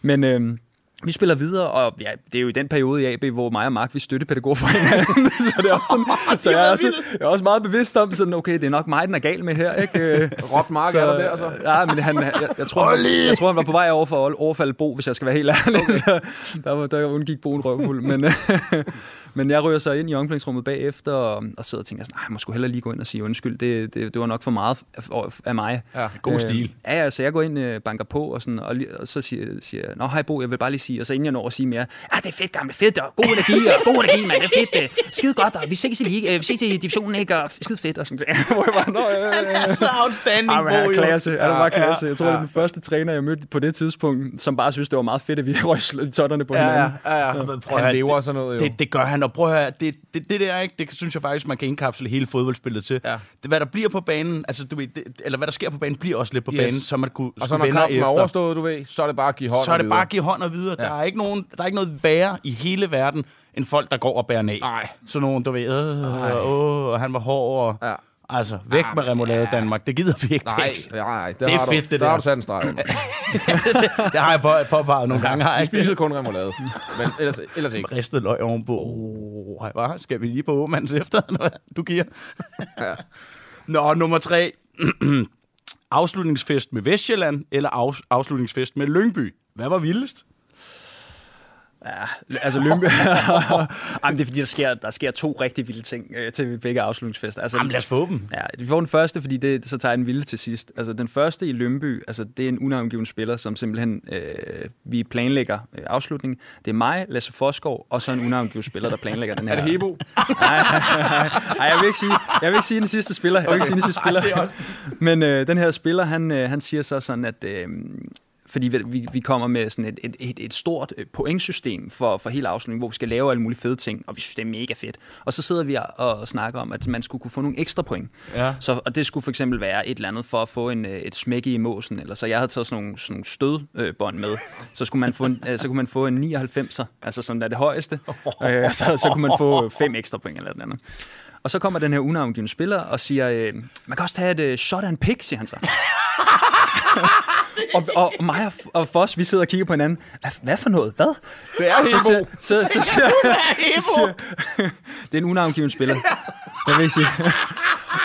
Men, øh, vi spiller videre, og ja, det er jo i den periode i AB, hvor mig og Mark, vi støttepædagoger for hinanden. så det er også sådan, så jeg er, også, jeg er også meget bevidst om, sådan, okay, det er nok mig, den er gal med her. Ikke? Rock Mark så, er der der, så? Ja, men han, jeg, jeg, tror, han, jeg tror, han var på vej over for at overfalde Bo, hvis jeg skal være helt ærlig. så der, var, der undgik Bo en røvfuld. Men, Men jeg ryger så ind i omklædningsrummet bagefter og, og sidder og tænker sådan, jeg må sgu hellere lige gå ind og sige undskyld. Det, det, det var nok for meget af, mig. Ja, god stil. Ja, ja, så jeg går ind og banker på, og, sådan, og, og så siger, siger jeg, Nå, hej Bo, jeg vil bare lige sige, og så inden jeg når at sige mere, ja, det er fedt, gamle, fedt, og god energi, og god energi, mand, det er fedt, øh, skide godt, og vi ses i, liga, øh, vi ses i divisionen, ikke, og skide fedt, og sådan, hvor jeg bare, Nå, øh, øh, Så outstanding, Ah, han er klasse. Han er bare klasse. Ja, Jeg tror, det er den første træner, jeg mødte på det tidspunkt, som bare synes, det var meget fedt, at vi røg totterne på Ja, ja, hinanden. ja, ja. Men prøv Han lever det- sådan noget, jo. Det, det gør han, og prøv at høre, det, det, det der, ikke, det synes jeg faktisk, man kan indkapsle hele fodboldspillet til. Ja. Det, hvad der bliver på banen, altså du ved, det, eller hvad der sker på banen, bliver også lidt på Yes. banen, så man kunne Og så når kampen er efter. overstået, du ved, så er det bare at give hånd så er det bare at give hånd og videre. Ja. Ja. Der, er ikke nogen, der er ikke noget værre i hele verden, end folk, der går og bærer ned. Nej. Sådan nogen, du ved, øh, åh, og han var hård, og, Ja. altså, væk med remoulade Danmark. Det gider vi ikke. Nej, nej, det, Det er fedt, du, det der. der. har du sat en streg under. det har jeg på, påpeget nogle gange. Har jeg spiser kun remoulade, men ellers, ellers ikke. ristet løg ovenpå. Oh, hej, hvad? Skal vi lige på Åmands efter, hvad du giver? Ja. Nå, nummer tre. afslutningsfest med Vestjylland, eller af, afslutningsfest med Lyngby? Hvad var vildest? Ja, altså Lyngby. Jamen, det er fordi, der sker, der sker to rigtig vilde ting øh, til begge afslutningsfester. Altså, Jamen, lad os få dem. Ja, vi får den første, fordi det, så tager jeg den vilde til sidst. Altså den første i Lønby, altså det er en unavngiven spiller, som simpelthen øh, vi planlægger øh, afslutningen. Det er mig, Lasse Forskov, og så en unavngiven spiller, der planlægger den her. Er det Hebo? Nej, jeg vil ikke sige, jeg vil ikke sige den sidste spiller. Jeg vil ikke sige den sidste spiller. Men øh, den her spiller, han, øh, han siger så sådan, at øh, fordi vi- vi, kommer med sådan et, et, et, et stort øh, pointsystem for, for hele afslutningen, hvor vi skal lave alle mulige fede ting, og vi synes, det er mega fedt. Og så sidder vi og, og snakker om, at man skulle kunne få nogle ekstra point. Ja. Så, og det skulle for eksempel være et eller andet for at få en, øh, et smæk i måsen, eller så jeg havde taget sådan nogle, sådan nogle stødbånd med. Så, skulle man få en, øh, så kunne man få en 99'er, altså der er det højeste. Øh, så, så kunne man få fem ekstra point eller et eller andet. Og så kommer den her unavngivende spiller og siger, øh, man kan også tage et øh, shot and pick, siger han så. Og, og, mig og, og Foss, vi sidder og kigger på hinanden. Hvad, hvad for noget? Hvad? Det er Så, så, så, så, siger, så siger, det er en unavngiven spiller. Jeg vil ikke sige.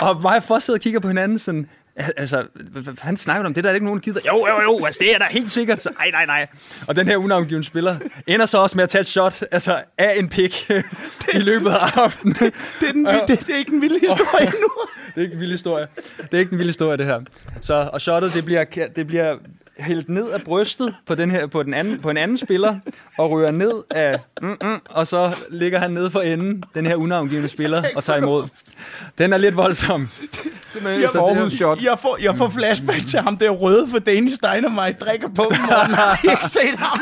Og mig og Foss sidder og kigger på hinanden sådan, altså, hvad fanden snakker du om? Det der er ikke nogen, der gider. Jo, jo, jo, altså, det er der helt sikkert. Så, ej, nej, nej. Og den her unavngivende spiller ender så også med at tage et shot altså, af en pik i løbet af aftenen. Det er, den, det, det er ikke en vild historie nu. Det er ikke en vild historie. Det er ikke en vild historie, det her. Så, og shotet, det bliver, det bliver hældt ned af brystet på, den her, på, den anden, på en anden spiller, og ryger ned af, mm, mm, og så ligger han nede for enden, den her unavngivende spiller, og tager imod. Den er lidt voldsom. Simpelthen et forhudshot. Jeg får, jeg får flashback til ham der røde for Danish Dynamite, drikker på dem, og har ikke set ham?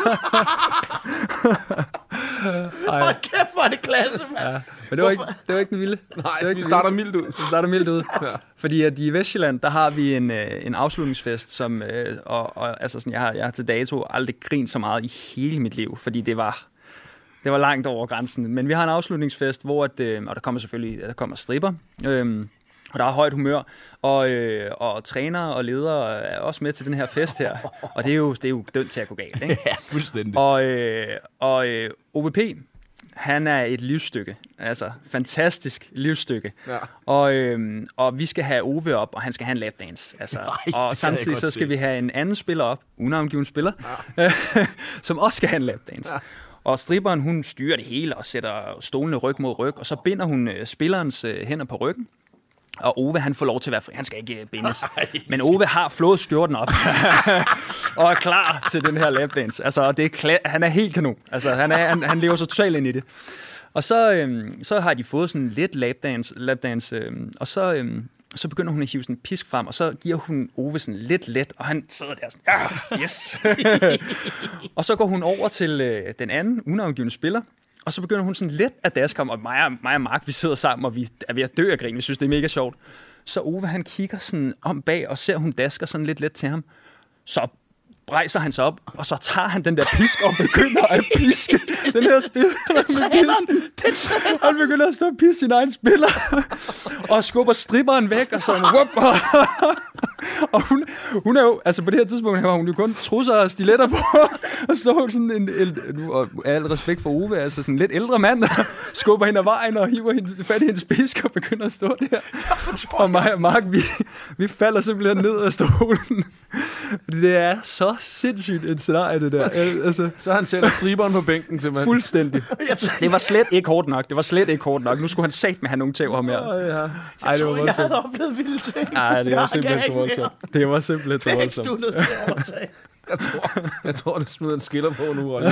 Hold kæft, hvor er det klasse, mand. Men det var ikke, det var ikke den vilde. Nej, det var ikke vi starter mildt ud. Vi starter mildt ud. Ja. Fordi at i Vestjylland, der har vi en, øh, en afslutningsfest, som, øh, og, og altså sådan, jeg, har, jeg har til dato aldrig grint så meget i hele mit liv, fordi det var, det var langt over grænsen. Men vi har en afslutningsfest, hvor at, øh, og der kommer selvfølgelig der kommer stripper, øh, og der er højt humør, og, øh, og trænere og ledere er også med til den her fest her. Og det er jo, det er jo dømt til at gå galt, ikke? Ja, fuldstændig. Og, øh, og øh, OVP, han er et livsstykke. Altså, fantastisk livsstykke. Ja. Og, øh, og vi skal have Ove op, og han skal have en lapdance. Altså, Nej, og samtidig så skal se. vi have en anden spiller op, unavngiven spiller, ja. som også skal have en lapdance. Ja. Og striberen, hun styrer det hele og sætter stolene ryg mod ryg, og så binder hun øh, spillerens øh, hænder på ryggen. Og Ove, han får lov til at være fri. Han skal ikke øh, bindes. Men Ove har flået skjorten op. og er klar til den her lapdance. Altså, det er kla- han er helt kanon. Altså, han, er, han, han lever så totalt ind i det. Og så, øhm, så har de fået sådan lidt lapdance, lapdance øhm, og så, øhm, så begynder hun at hive sådan en pisk frem, og så giver hun Ove sådan lidt let, og han sidder der sådan, ja, yes. og så går hun over til øh, den anden unavngivende spiller, og så begynder hun sådan lidt at daske om, og mig og, mig og Mark, vi sidder sammen, og vi er ved at dø af grin, vi synes, det er mega sjovt. Så Ove, han kigger sådan om bag, og ser, hun dasker sådan lidt let til ham. Så rejser han sig op, og så tager han den der pisk og begynder at piske den her spiller med pisk. Han begynder at stå og piske sin egen spiller, og skubber stripperen væk, og sådan, whoop, og, og hun, hun er jo, altså på det her tidspunkt har hun jo kun trusser og stiletter på, og så sådan en, en nu, og al respekt for Ove, altså sådan en lidt ældre mand, der skubber hende af vejen og hiver hende, fat i hendes pisk og begynder at stå der. Og mig og Mark, vi, vi falder simpelthen ned af stolen. Fordi det er så sindssygt et scenarie, det der. Altså, Så han sætter striberen på bænken, simpelthen. fuldstændig. Det var slet ikke hårdt nok. Det var slet ikke hårdt nok. Nu skulle han sat med have nogle tæv ham her. Ja. Ej, det var Jeg voldsomt. havde oplevet vilde ting. Ej, det var Jeg simpelthen så ikke voldsomt. Det var simpelthen så voldsomt. Du er nødt til at. Jeg tror, jeg tror, du smider en skiller på nu, Olli.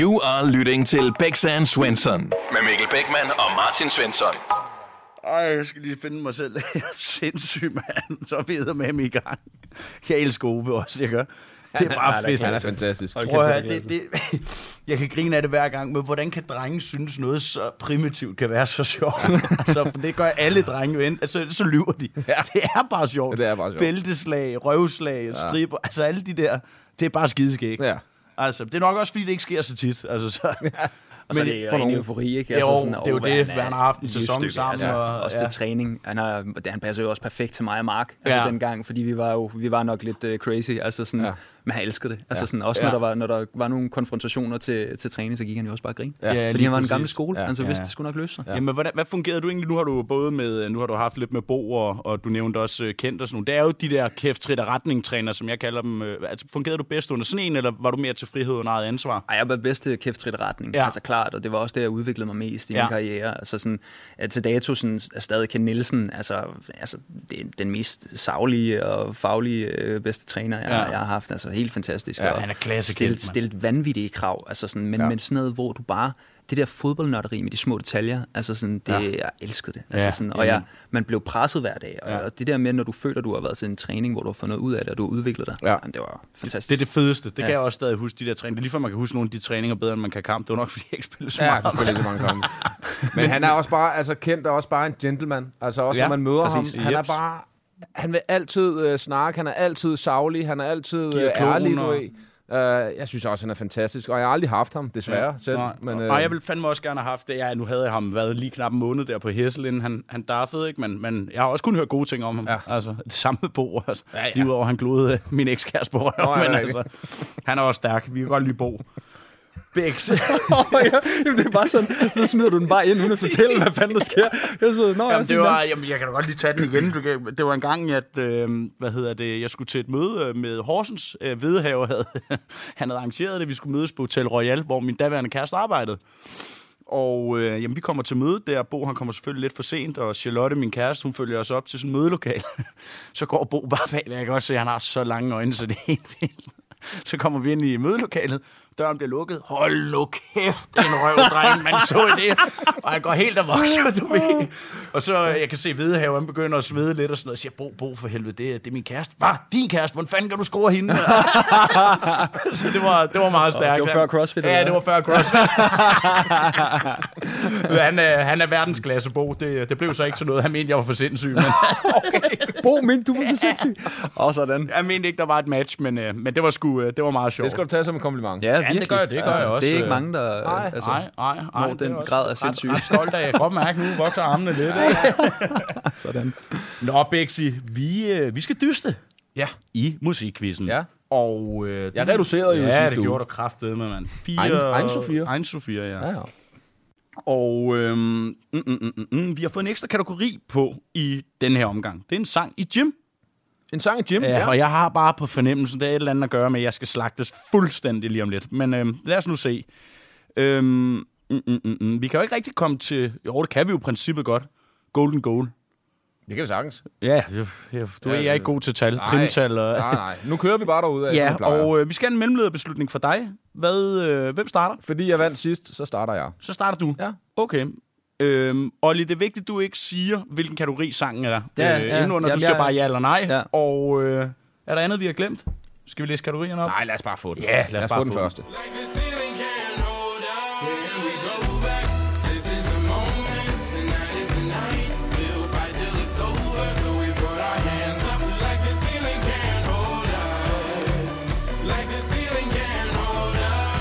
You are lytting til Bæksan Svensson med Mikkel Bækman og Martin Svensson. Ej, jeg skal lige finde mig selv. Jeg er sindssyg, mand. Så er vi med ham i gang. Jeg elsker Ove også, jeg gør. Det er bare fedt. Han er fantastisk. Prøv at høre, det, det, jeg kan grine af det hver gang, men hvordan kan drenge synes noget så primitivt kan være så sjovt? altså, det gør alle drenge jo ind. Altså, så lyver de. Ja. Det er bare sjovt. Ja, det er bare sjovt. Bælteslag, røvslag, ja. striber, altså alle de der, det er bare skideskæg. Ja. Altså, det er nok også, fordi det ikke sker så tit. Altså, så, Og så er Men det for jo en nogle- eufori, ikke? Jo, sådan, det er jo det. er Han har haft en sæson sammen, Altså, og- også ja. til træning. Han, har, han passer jo også perfekt til mig og Mark. Altså Ja. dengang, fordi vi var jo vi var nok lidt uh, crazy. Altså sådan, Ja. Ja. Men han elskede det. Altså sådan, også Ja. når, der var, når der var nogle konfrontationer til, til træning, så gik han jo også bare og grin. Ja. Ja, fordi han var en gammel skole. Ja. Ja. Altså Ja. vidste, det skulle nok løse sig. Ja. Jamen, hvordan, hvad fungerede du egentlig? Nu har du både med, nu har du haft lidt med Bo, og, og du nævnte også uh, Kent og sådan noget. Det er jo de der kæft trit og retning-træner, som jeg kalder dem. Uh, altså, fungerede du bedst under sådan en, eller var du mere til frihed og eget ansvar? Ej, jeg var bedst til kæft retning, Ja. ja. altså klart, og det var også det, jeg udviklede mig mest i Ja. min karriere. Altså sådan, at til dato sådan, er stadig Ken Nielsen, altså, altså det er den mest savlige og faglige øh, bedste træner, jeg, Ja. ja. jeg har haft. Altså helt fantastisk. Ja, og han er klasse stillet, stillet vanvittige krav, altså sådan, men, Ja. ja. men sådan noget, hvor du bare det der fodboldnørderi med de små detaljer, altså sådan, det, Ja. ja. jeg elskede det. Altså Ja, sådan, og jeg, man blev presset hver dag, og, Ja. ja. og det der med, når du føler, du har været til en træning, hvor du har fået noget ud af det, og du har udviklet dig, Ja. jamen, det var fantastisk. Det er det fedeste. Det ja. Ja. kan jeg også stadig huske, de der træninger. Det er lige før, man kan huske nogle af de træninger bedre, end man kan kamp. Det var nok, fordi jeg ikke spillede så Ja, meget. du spiller ikke så mange kampe. Men han er også bare, altså kendt er også bare en gentleman. Altså også, Ja, når man møder præcis. ham. Han er bare, han vil altid øh, snakke, han er altid savlig, han er altid øh, ærlig, du ved. Uh, jeg synes også, han er fantastisk, og jeg har aldrig haft ham, desværre, ja, selv. Nej, Men, øh, og jeg vil fandme også gerne have haft det. Ja, nu havde jeg ham været lige knap en måned der på Hessel, inden han, han daffede, ikke? Men, men jeg har også kun hørt gode ting om ham. Ja. Altså, det samme Bo. Altså. Ja, Ja. Lige udover, han glodede min ekskæreste på røven. men altså, han er også stærk. Vi kan godt lide Bo. Bæks. ja, jamen, det er bare sådan, så smider du den bare ind, uden at fortælle, hvad fanden der sker. Jeg så, Nå, Jamen, det var, jamen, jeg kan da godt lige tage den igen. Du kan- Det var en gang, at øh, hvad hedder det, jeg skulle til et møde øh, med Horsens øh, Vedhave. Havde, han havde arrangeret det. Vi skulle mødes på Hotel Royal, hvor min daværende kæreste arbejdede. Og øh, jamen, vi kommer til møde der. Bo han kommer selvfølgelig lidt for sent, og Charlotte, min kæreste, hun følger os op til sådan et mødelokal. så går Bo bare bag. Jeg kan også se, at han har så lange øjne, så det er helt vildt. Så kommer vi ind i mødelokalet. Døren bliver lukket. Hold nu kæft, en røvdreng, man så det. Og han går helt amok, så du ved. Og så, jeg kan se Hvidehave, han begynder at svede lidt og sådan noget. Og siger, Bo, Bo, for helvede, det, er- det er min kæreste. Hvad? Din kæreste? Hvordan fanden kan du score hende? så det var, det var meget stærkt. det var før CrossFit, Ja, det var før CrossFit. han, er, han er verdensklasse, Bo. Det, det blev så ikke til noget. Han mente, jeg var for sindssyg. Men Bo, men du var for sindssyg. Og sådan. jeg mente ikke, der var et match, men, øh, men det var sgu, øh, det var meget sjovt. det skal du tage som en kompliment. Ja, det virkelig. gør jeg, det gør jeg også. Det er ikke Øh, mange, der... nej, altså, Nej, nej, nej. når det er den grad af sindssyg. Ret stolt af. Jeg godt mærke, nu vokser armene lidt. Ikke? sådan. Nå, Bexi, vi, øh, vi skal dyste Ja. i musikquizzen. Ja. Og, øh, Jeg reducerede jo ja, sidste det uge. gjorde du kraftedeme, mand. Fire, Ein- ein vier. Ein vier, ja. Ja, ja. Og øhm, mm, mm, mm, mm, mm, vi har fået en ekstra kategori på i den her omgang. Det er en sang i gym. En sang i gym, Ja, ja. og jeg har bare på fornemmelsen, det er et eller andet at gøre med, at jeg skal slagtes fuldstændig lige om lidt. Men øhm, lad os nu se. Øhm, mm, mm, mm, mm. Vi kan jo ikke rigtig komme til... Jo, det kan vi jo i princippet godt. Golden goal. Det kan vi sagtens. Ja, det- du Ja, er jeg er ikke god til tal. Nej. Primtal og... Nej, nej. Nu kører vi bare derud af, Ja, og øh, vi skal have en mellemlederbeslutning for dig. Hvad, øh, hvem starter? Fordi jeg vandt sidst, så starter jeg. Så starter du. Ja. Okay. Øhm, Olli, det er vigtigt, at du ikke siger, hvilken kategori sangen er. Ja, øh, ja. Indenunder, du Jamen, siger jeg- bare ja eller nej. Ja. Og øh, er der andet, vi har glemt? Skal vi læse kategorierne op? Nej, lad os bare få den. Ja, lad os lad os bare få den få den. første.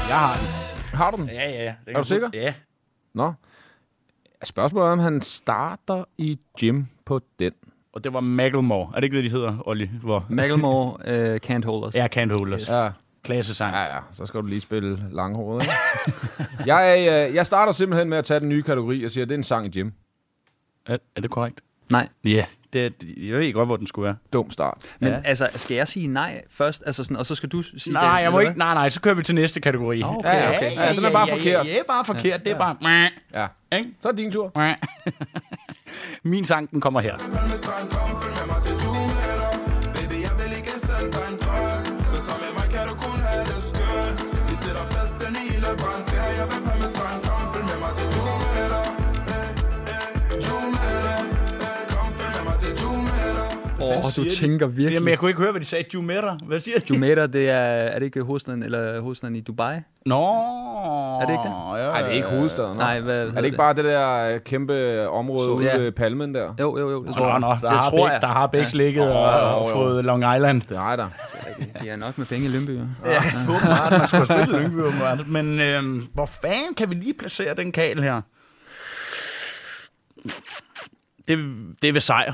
Jeg har den. Har du den? Ja, ja, ja. Det Er du sikker? Ja. Nå. Spørgsmålet er, om han starter i gym på den. Og det var Macklemore. Er det ikke det, de hedder, Olli? Hvor? Macklemore uh, Can't Hold Us. Ja, Can't Hold Us. Yes. Ja. Klasse sang. Ja, ja. Så skal du lige spille langhåret, ikke? jeg, øh, jeg starter simpelthen med at tage den nye kategori og siger, at det er en sang i gym. Er, er det korrekt? Nej. Ja, det, jeg ved ikke godt, hvor den skulle være. Dum start. Men Ja. altså, skal jeg sige nej først, altså sådan, og så skal du sige Nej, ja, jeg må ikke. Nej, nej, så kører vi til næste kategori. Okay, Ja, ja, okay. Ja, den er bare ja, forkert. Ja, ja, det er bare forkert. Det er bare... Ja. Ikke? Så er det din tur. Min sang, den kommer her. Oh, du tænker virkelig. Jamen, jeg kunne ikke høre, hvad de sagde. Jumeirah. Hvad siger de? Jumeirah, det er, er det ikke hovedstaden, eller hovedstaden i Dubai? Nå. Er det ikke det? Nej, det er ikke hovedstaden. Nej, hvad Er det ikke bare det der øh, kæmpe område Så, ude ja. ved Palmen der? Jo, jo, jo. Det Nå, tror jeg. nå, der, har tror jeg. der har begge ligget og, og fået Long Island. Det er der. De har nok med penge i jo. Ja, åbenbart. Man skulle have spillet Lyngby, åbenbart. Men øhm, hvor fanden kan vi lige placere den kal her? Det, det er ved sejr.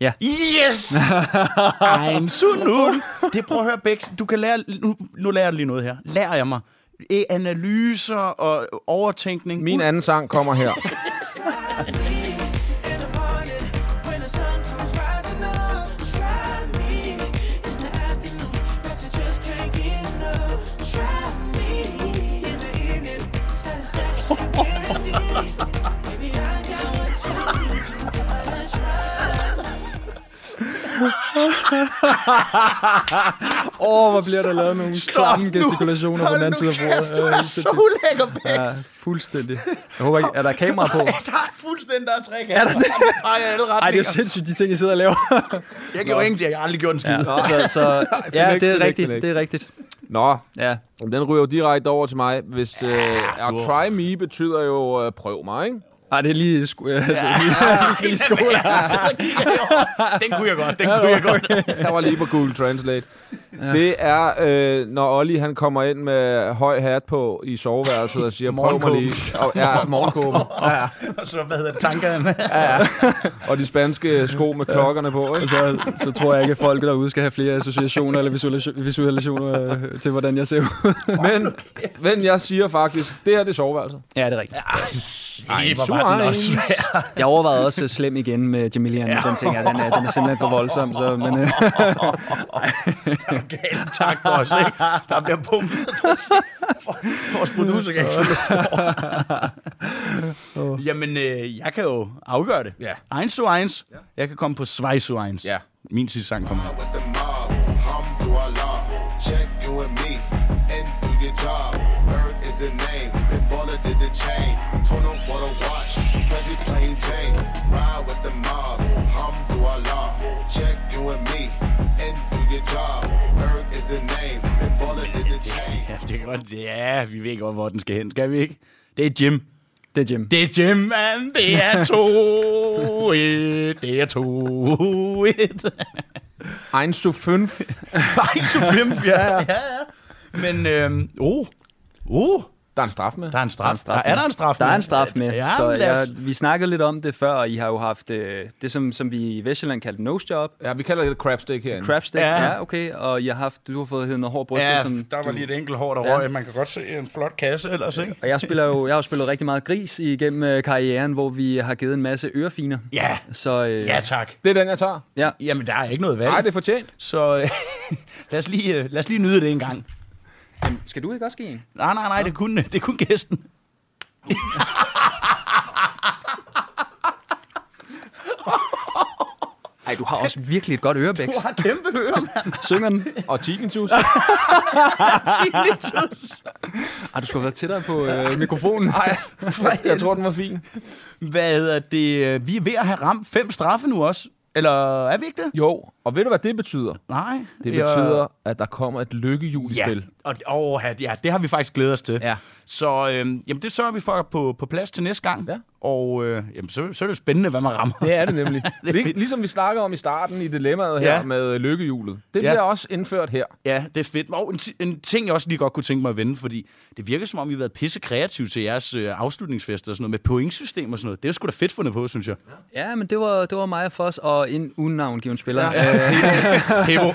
Ja. Yes! Ein null. Det prøv at høre, Bex. Du kan lære, nu, nu lærer jeg lige noget her. Lærer jeg mig. Eh, Analyser og overtænkning. Min anden sang kommer her. Åh, oh, hvor bliver der lavet nogle Stop klamme gestikulationer på den anden side af Kæft, bordet. du Ja, er helt så ulækker, Bex. Ja, fuldstændig. Jeg håber ikke, er der kamera på? Der er fuldstændig der er tre kameraer. Er der det? Alle Ej, det er retninger. sindssygt, de ting, I sidder og laver. Jeg gjorde ingenting. Jeg har aldrig gjort en skid. Ja, så, så ja, det er rigtigt. Det er rigtigt. Nå, Ja. den ryger jo direkte over til mig. Hvis øh, du- uh, cry me betyder jo øh, prøv mig, ikke? Ej, det er lige... Sku- ja. Vi skal lige skole. Den kunne jeg godt. Den kunne jeg godt. Jeg var lige på Google Translate. Ja. Det er, øh, når Olli han kommer ind med høj hat på i soveværelset og siger, prøv mig lige. Og, ja, morgenkåben. Ja, ja. Og så, hvad hedder det, tankerne? Og de spanske sko med klokkerne på, ikke? Så, så tror jeg ikke, at folk derude skal have flere associationer eller visualis- visualisationer øh, til, hvordan jeg ser ud. Men, men jeg siger faktisk, det her det er soveværelset. Ja, det er rigtigt. Ej, hvor hvor var den også. Jeg overvejede også øh, slem igen med Jamilian. Den ting er, den er, den er simpelthen for voldsom. Så, men, øh, Galt takt også, ikke? Der bliver pumpet. Vores producer kan ikke. Jamen, øh, jeg kan jo afgøre det. Ja. Eins zu eins. Jeg kan komme på zwei zu eins. Ja. Min sidste sang kommer her. with the mob. Alhamdulillah, check you and me and do your job. Bird is the name, and baller did the chain. Told him what to watch, cause he plain Jane. Ride with the mob. Alhamdulillah, check you and me and do your job. Godt. Ja, vi ved godt, hvor den skal hen. Skal vi ikke? Det er Jim. det er Jim. Det er Jim, man. Det er to et. Det er to et. Ein zu fünf. Så fem. Ja, ja, ja. Men, øhm, oh, oh, Der er en straf med. der er en straf. Der er en straf er der en straf Der med? er en straf med. Ja, så jeg, vi snakkede lidt om det før, og I har jo haft øh, det, som, som vi i Vestjylland kaldte nose job. Ja, vi kalder det et crab stick herinde. Crab stick, Ja. ja. okay. Og I har haft, du har fået heddet noget hård bryster. Ja, som der var du, lige et enkelt hår, der Ja. røg. Man kan godt se en flot kasse ellers, ikke? Og jeg, spiller jo, jeg har jo spillet rigtig meget gris igennem øh, karrieren, hvor vi har givet en masse ørefiner. Ja, Så øh, ja tak. Det er den, jeg tager. ja. Jamen, der er ikke noget valg. Nej, det er fortjent. Så øh, lad, os lige, øh, lad os lige nyde det en gang. Skal du ikke også give en? Nej, nej, nej, det er kun, det er kun gæsten. Ej, du har også virkelig et godt ørebæks. Du har kæmpe ører, mand. Synger den? Og tinnitus. Tinnitus. Ej, du skulle have været tættere på øh, mikrofonen. Nej, jeg tror, den var fin. Hvad hedder det? Vi er ved at have ramt fem straffe nu også. Eller er vi ikke det? Jo, og ved du, hvad det betyder? Nej. Det Jeg- betyder, at der kommer et lykkehjul i Ja, og, oh, ja, det har vi faktisk glædet os til. Ja. Så øhm, jamen, det sørger vi for på, på plads til næste gang. Ja. Og øh, jamen, så, så er det jo spændende, hvad man rammer. Det er det nemlig. Det er ligesom vi snakker om i starten i dilemmaet her Ja. med lykkehjulet. Det Ja. bliver også indført her. Ja, det er fedt. Og en, en ting, jeg også lige godt kunne tænke mig at vende, fordi det virker som om, I har været pisse kreative til jeres øh, afslutningsfester og sådan noget, med pointsystem og sådan noget. Det er jo sgu da fedt fundet på, synes jeg. Ja, men det var, det var mig og Foss og en unavngiven spiller, Ja. ja. Hebo.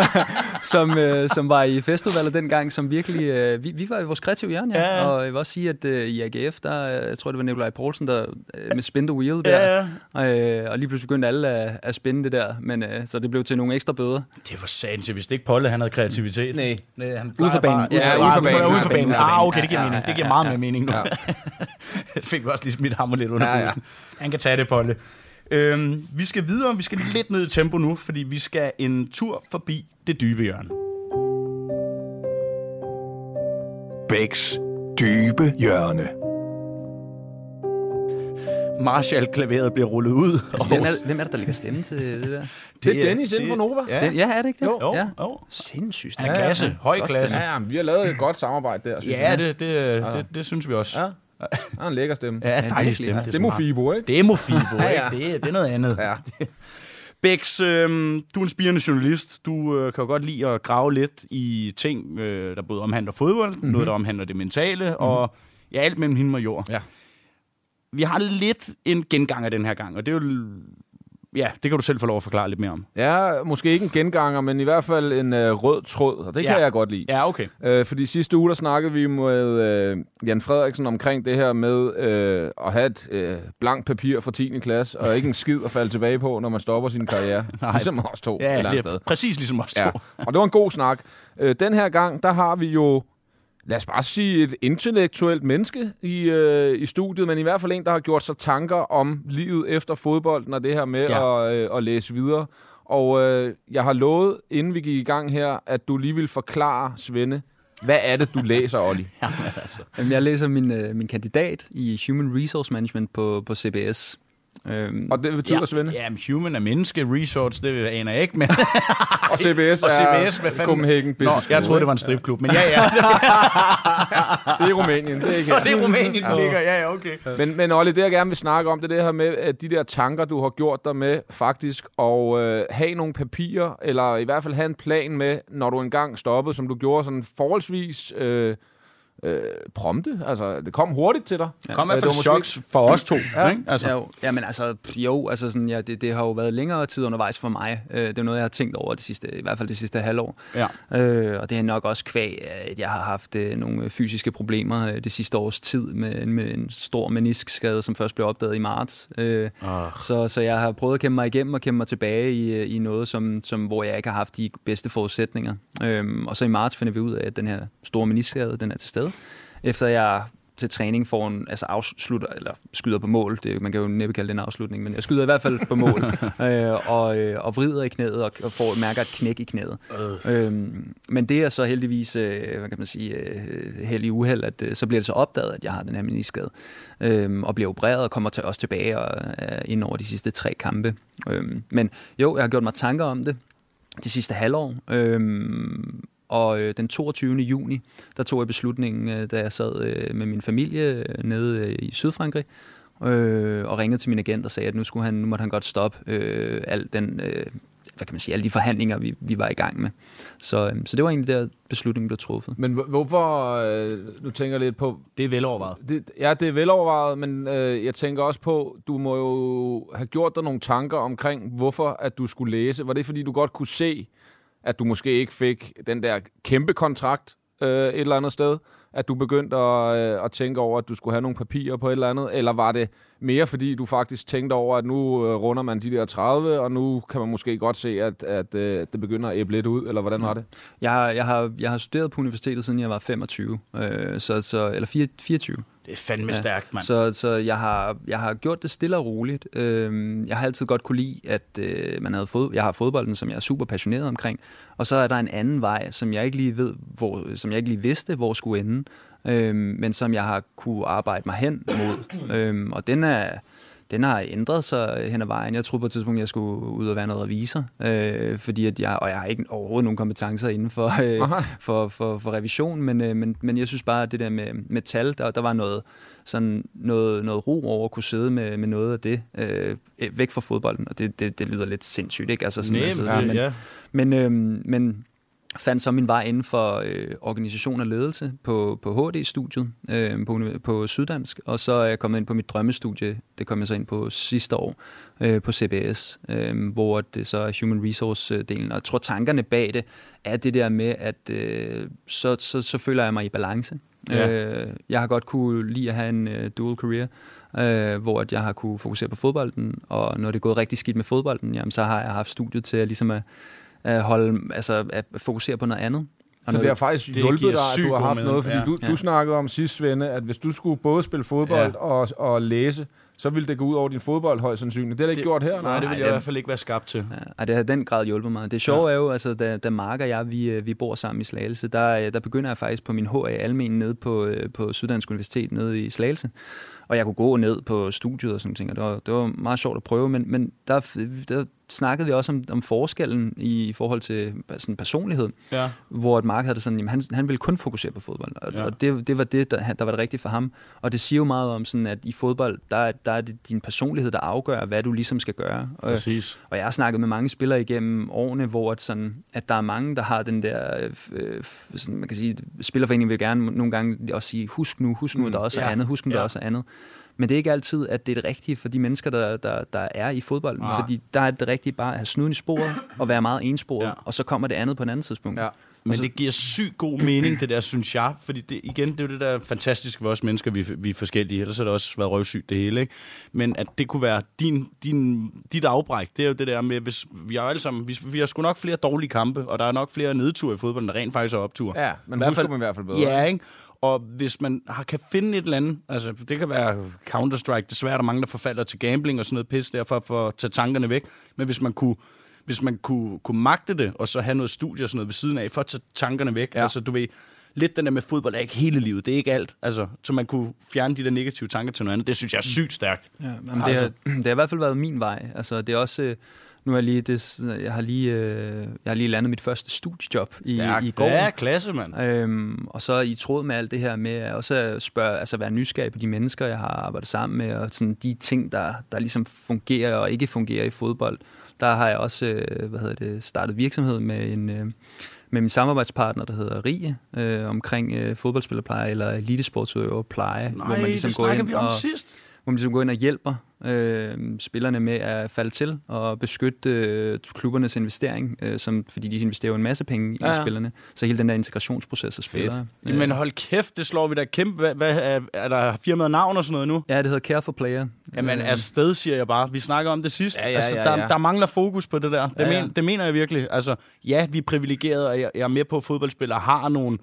som, øh, som var i festivalet dengang, som virkelig... Øh, vi, vi var i vores kreative hjørne, ja. Ja. Og jeg vil også sige, at øh, i AGF, der øh, jeg tror det var Nikolaj Poulsen, Poulsen, der øh, med spin the wheel der. Ja, Og, øh, og lige pludselig begyndte alle at, at spinde det der, men øh, så det blev til nogle ekstra bøder. Det var sandt, hvis det ikke Polle, han havde kreativitet. Nej. Nej han Ude for banen. Ja, ja, ude for banen. Ude for banen. Ah, okay, det giver Ja, mening. ja, Det giver ja, meget ja. mere mening nu. Ja. det fik vi også lige smidt hammer lidt under Ja, ja. ja, Han kan tage det, Polle. Øhm, vi skal videre, vi skal lidt ned i tempo nu, fordi vi skal en tur forbi det dybe hjørne. Bæks dybe hjørne. Marshall-klaveret bliver rullet ud. Og Hvem er, hvem er det, der lægger stemme til det der? Det er Dennis inden for Nova. Ja, Det, ja, er det ikke det? Jo. jo, Ja. jo. Sindssygt. Han er klasse, høj klasse. Ja, vi har lavet et godt samarbejde der, synes Ja, jeg. det, det, det, det synes vi også. Ja. Han har en lækker stemme. Ja, dejlig stemme. Ja, det er. Mofibo, ikke? Det er Mofibo, Ja, ikke? ja. Det, er- det er noget andet. Ja. Bex, øh, du er en spirende journalist. Du øh, kan jo godt lide at grave lidt i ting, øh, der både omhandler fodbold, mm-hmm. noget, der omhandler det mentale, mm-hmm. og ja, alt mellem himmel og jord. Ja. Vi har lidt en gengang af den her gang, og det er jo... Ja, det kan du selv få lov at forklare lidt mere om. Ja, måske ikke en genganger, men i hvert fald en øh, rød tråd, og det kan Ja. jeg godt lide. Ja, okay. Øh, fordi sidste uge, der snakkede vi med øh, Jan Frederiksen omkring det her med øh, at have et øh, blankt papir fra 10. klasse, og ikke en skid at falde tilbage på, når man stopper sin karriere. Nej. ligesom os to, Ja, eller er sted. præcis ligesom os to. Ja. Og det var en god snak. Øh, den her gang, der har vi jo, lad os bare sige, et intellektuelt menneske i, øh, i studiet, men i hvert fald en, der har gjort sig tanker om livet efter fodbolden og det her med Ja. at, øh, at læse videre. Og øh, jeg har lovet, inden vi gik i gang her, at du lige vil forklare, Svende, hvad er det, du læser, Olli? Jamen, jeg læser min, øh, min kandidat i Human Resource Management på, på CBS. Øhm, Og det betyder, ja, Svende? Ja, men human er menneske, resorts, det aner jeg ikke, men... Og CBS og er CBS, hvad fanden... Copenhagen Nå, Business jeg School, troede, det var en stripklub, men ja, ja. Det er Rumænien, det er ikke Og det er Rumænien, der ligger. Ja, ja, okay. Men, men Olli, det jeg gerne vil snakke om, det er det her med at de der tanker, du har gjort dig med faktisk, og øh, have nogle papirer, eller i hvert fald have en plan med, når du engang stoppede, som du gjorde sådan forholdsvis øh, øh, prompte. Altså, det kom hurtigt til dig. Det kom i Øh, hvert det fald for os to. Ja. Ikke? Altså, Ja, jo, ja, men altså, jo, altså sådan, ja, det, det har jo været længere tid undervejs for mig. Øh, det er noget, jeg har tænkt over det sidste, i hvert fald det sidste halvår. Ja. Øh, og det er nok også kvæg, at jeg har haft øh, nogle fysiske problemer øh, det sidste års tid med, med en stor meniskskade, som først blev opdaget i marts. Øh, Oh. så, så jeg har prøvet at kæmpe mig igennem og kæmpe mig tilbage i, øh, i noget, som, som, hvor jeg ikke har haft de bedste forudsætninger. Øhm, og så i marts finder vi ud af, at den her store meniskskade, den er til stede. Efter jeg til træning får en, altså afslutter, eller skyder på mål, det, man kan jo næppe kalde det en afslutning, men jeg skyder i hvert fald på mål, øh, og, øh, og vrider i knæet, og, og får, mærker et knæk i knæet. Øh. Øhm, men det er så heldigvis, øh, hvad kan man sige, øh, held i uheld, at øh, så bliver det så opdaget, at jeg har den her meniskade, øh, og bliver opereret og kommer til, også tilbage og, øh, ind over de sidste tre kampe. Øh, men jo, jeg har gjort mig tanker om det de sidste halvår, øh, og øh, den 22. juni, der tog jeg beslutningen, øh, da jeg sad øh, med min familie øh, nede øh, i Sydfrankrig, øh, og ringede til min agent og sagde, at nu, skulle han, nu måtte han godt stoppe øh, al den, øh, hvad kan man sige, alle de forhandlinger, vi, vi var i gang med. Så, øh, så det var egentlig der, beslutningen blev truffet. Men hvor- hvorfor, øh, nu tænker jeg lidt på, Det er velovervejet. det, ja, det er velovervejet, men øh, jeg tænker også på, du må jo have gjort dig nogle tanker omkring, hvorfor at du skulle læse. Var det, fordi du godt kunne se, at du måske ikke fik den der kæmpe kontrakt øh, et eller andet sted? At du begyndte at, øh, at tænke over, at du skulle have nogle papirer på et eller andet? Eller var det mere, fordi du faktisk tænkte over, at nu øh, runder man de der 30, og nu kan man måske godt se, at, at øh, det begynder at æble lidt ud? Eller hvordan var det? Jeg har, jeg har, jeg har studeret på universitetet, siden jeg var 25, øh, så, så, eller 4, 24. Det er fandme stærkt, mand. Så, så jeg, har, jeg har gjort det stille og roligt. Øhm, jeg har altid godt kunne lide, at øh, man havde fod, jeg har fodbolden, som jeg er super passioneret omkring. Og så er der en anden vej, som jeg ikke lige ved, hvor, som jeg ikke lige vidste, hvor skulle ende. Øhm, men som jeg har kunne arbejde mig hen mod. Øhm, og den er den har ændret sig hen ad vejen. Jeg troede på et tidspunkt, at jeg skulle ud og være noget revisor, øh, fordi at jeg, og jeg har ikke overhovedet nogen kompetencer inden for, øh, for, for, for revision, men, øh, men, men jeg synes bare, at det der med, med tal, der, der var noget, sådan noget, noget ro over at kunne sidde med, med noget af det øh, væk fra fodbolden, og det, det, det lyder lidt sindssygt, ikke? Altså sådan, Nej, altså, men, men, ja. men, øh, men fandt så min vej inden for øh, organisation og ledelse på, på HD-studiet øh, på, på Syddansk, og så er jeg kommet ind på mit drømmestudie, det kom jeg så ind på sidste år, øh, på CBS, øh, hvor det så er human resource-delen, og jeg tror tankerne bag det er det der med, at øh, så, så, så føler jeg mig i balance. Ja. Øh, jeg har godt kunne lide at have en øh, dual career, øh, hvor at jeg har kunne fokusere på fodbolden, og når det er gået rigtig skidt med fodbolden, jamen, så har jeg haft studiet til at, ligesom at, at, holde, altså, at fokusere på noget andet. Og Så når det har faktisk det hjulpet dig, at du har haft noget, fordi Ja. du, du Ja. snakkede om sidst, Svende, at hvis du skulle både spille fodbold Ja. og, og læse, så ville det gå ud over din fodbold højst sandsynligt. Det har det ikke gjort her, Nej, det vil jeg i hvert fald ikke være skabt til. Ja, det har i den grad hjulpet mig. Det sjove ja. er jo, altså, da, da Mark og jeg, vi, øh, vi bor sammen i Slagelse, der, øh, der begynder jeg faktisk på min HA Almen nede på, øh, på Syddansk Universitet nede i Slagelse. Og jeg kunne gå ned på studiet og sådan ting, og det var, det var meget sjovt at prøve, men, men der, der snakkede vi også om, om forskellen i, i forhold til sådan personlighed, Ja. hvor at Mark havde det sådan, jamen, han, han ville kun fokusere på fodbold, og, Ja. og det, det var det, der, der var det rigtige for ham. Og det siger jo meget om, sådan, at i fodbold, der, er- der er det din personlighed, der afgør, hvad du ligesom skal gøre. Og, Præcis. og jeg har snakket med mange spillere igennem årene, hvor at, sådan, at der er mange, der har den der, øh, sådan, man kan sige, spillerforeningen vil gerne nogle gange også sige, husk nu, husk nu, at der også er ja, andet, husk nu, der ja. også er andet. Men det er ikke altid, at det er det rigtige for de mennesker, der, der, der er i fodbolden. Nej. Fordi der er det rigtige bare at have snuden i sporet og være meget ensporet, Ja. og så kommer det andet på et andet tidspunkt. Ja. Men det giver sygt god mening, det der, synes jeg. Fordi det, igen, det er jo det der fantastiske ved os mennesker, vi, vi er forskellige. Ellers har det også været røvsygt det hele, ikke? Men at det kunne være din, din, dit afbræk, det er jo det der med, hvis vi har alle sammen, vi, vi har sgu nok flere dårlige kampe, og der er nok flere nedture i fodbold, end der rent faktisk er opture. Ja, men I hvert fald- man i hvert fald bedre. Ja, ikke? Og hvis man har, kan finde et eller andet, altså det kan være Counter-Strike, desværre er der mange, der forfalder til gambling og sådan noget pis, derfor for at tage tankerne væk. Men hvis man kunne, hvis man kunne, kunne magte det, og så have noget studie og sådan noget ved siden af, for at tage tankerne væk, Ja. altså du ved, lidt den der med fodbold er ikke hele livet, det er ikke alt, altså, så man kunne fjerne de der negative tanker til noget andet, det synes jeg er sygt stærkt. Ja, jamen, det, har, det har i hvert fald været min vej. Altså, det er også... øh, Nu har jeg lige, det, jeg har lige, øh, jeg har lige landet mit første studiejob i, Stærkt. i går. Ja, klasse, mand. Øhm, og så i tråd med alt det her med at også spørge, altså være nysgerrig på de mennesker, jeg har arbejdet sammen med, og sådan de ting, der, der ligesom fungerer og ikke fungerer i fodbold. Der har jeg også øh, hvad hedder det, startet virksomhed med en øh, med min samarbejdspartner, der hedder Rie, øh, omkring øh, fodboldspillerpleje eller elitesportsudøver pleje, Nej, hvor man ligesom går ind og, sidst. hvor man ligesom går ind og hjælper øh, spillerne med at falde til og beskytte øh, klubbernes investering, øh, som, fordi de investerer jo en masse penge i Ja, ja, ja. spillerne. Så hele den der integrationsproces af spillere. Øh, Men hold kæft, det slår vi da kæmpe. Hvad, hvad er, er der firmaet navn og sådan noget nu? Ja, det hedder Care for Player. Jamen, Øh, afsted, siger jeg bare. Vi snakker om det sidst. Ja, ja, altså, ja, der, ja. der mangler fokus på det der. Det, Ja, ja, ja. Men, det mener jeg virkelig. Altså, ja, vi er privilegerede, og jeg, jeg er med på, at fodboldspillere har nogle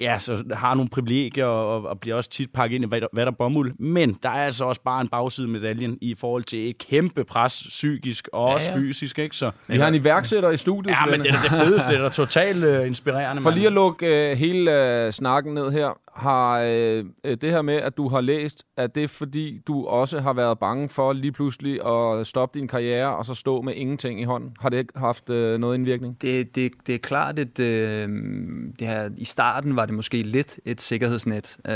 ja, så har nogle privilegier og, og bliver også tit pakket ind i hvad der, hvad der er bomuld. Men der er altså også bare en bagside medaljen i forhold til et kæmpe pres psykisk og også ja. fysisk. Ikke? Så, Vi har en iværksætter i studiet, ja, men det er det fedeste. Det er da totalt uh, inspirerende. For lige at lukke øh, hele øh, snakken ned her, har øh, øh, det her med, at du har læst, at det er fordi, du også har været bange for lige pludselig at stoppe din karriere og så stå med ingenting i hånden. Har det ikke haft øh, noget indvirkning? Det, det, det er klart, at øh, det her, i starten var det måske lidt et sikkerhedsnet, øh,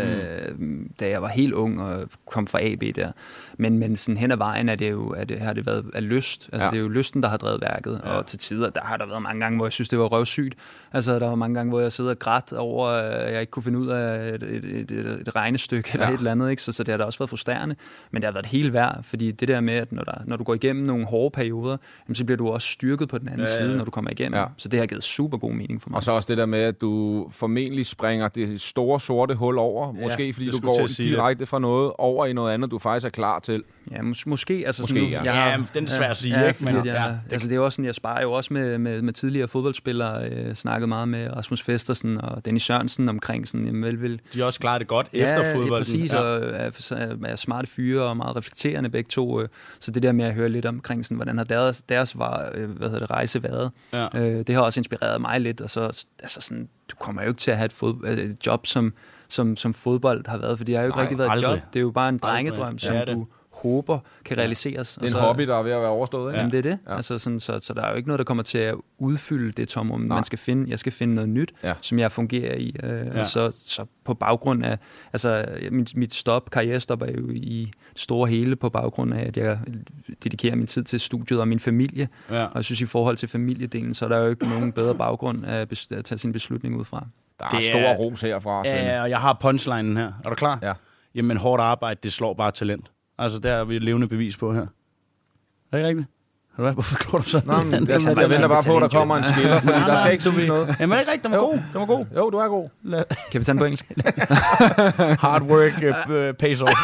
da jeg var helt ung og kom fra AB der. Men, men sådan hen ad vejen er det jo, er det, har det været af lyst. Altså, Ja. Det er jo lysten, der har drevet værket. Ja. Og til tider, der har der været mange gange, hvor jeg synes, det var røvsygt. Altså, der var mange gange, hvor jeg sidder og grædt over, at jeg ikke kunne finde ud af et, et, et, et, et regnestykke eller Ja. ja. et eller andet. Ikke? Så, så det har da også været frustrerende. Men det har været helt værd, fordi det der med, at når, der, når du går igennem nogle hårde perioder, jamen, så bliver du også styrket på den anden Ja, ja, ja. side, når du kommer igennem. Ja. Ja. Så det har givet super god mening for mig. Og så også det der med, at du formentlig springer det store sorte hul over. Ja, Måske fordi det du går det. direkte fra noget over i noget andet, du faktisk er klar til. Ja, mås- måske. Altså Måske, sådan, ja. Jeg Ja, har, men den er svær at sige, ja, ikke? Fordi Men- jeg, ja, ja, det- altså, det er også sådan, jeg sparer jo også med, med, med tidligere fodboldspillere. Øh, snakket meget med Rasmus Festersen og Dennis Sørensen omkring sådan, jamen, vel, vel, De har også klaret det godt efter ja, fodbolden. Ja, præcis, Ja. og er, er smarte fyre og meget reflekterende begge to. øh, Så det der med at høre lidt omkring, sådan, hvordan har deres, deres var, øh, hvad hedder det, rejse været, Ja. øh, det har også inspireret mig lidt. Og så, altså sådan, du kommer jo ikke til at have et, fod, et job, som, som, som fodbold har været, for det har jo ikke Nej, rigtig været aldrig. et job. Det er jo bare en Aldrig. drengedrøm, som Ja, du håber kan realiseres. Det er en hobby, der er ved at være overstået, ikke? Jamen, det er det. Ja. Ja. Altså, sådan, så, så der er jo ikke noget, der kommer til at udfylde det tomrum. Man skal finde, jeg skal finde noget nyt, Ja. ja. som jeg fungerer i. Øh, Ja. ja. og så, så på baggrund af... Altså, mit, mit stop, karrierestop er jo i store hele på baggrund af, at jeg dedikerer min tid til studiet og min familie. Ja. Og jeg synes, i forhold til familiedelen, så er der jo ikke nogen bedre baggrund at, bes- at tage sin beslutning ud fra. Der er Det stor er- ros herfra, Svende. Ja, og jeg har punchlinen her. Er du klar? Ja. Jamen, hårdt arbejde, det slår bare talent. Altså, der er vi et levende bevis på her. Er det ikke rigtigt? Hvad? Hvorfor går du sådan? Nå, men, jeg, jeg venter bare på, at der kommer en skiller, fordi der skal ikke siges noget. Jamen, er det ikke rigtigt? Den var Jo. god. Den var god. Jo, du er god. Kan vi tage den på engelsk? Hard work uh, pays off.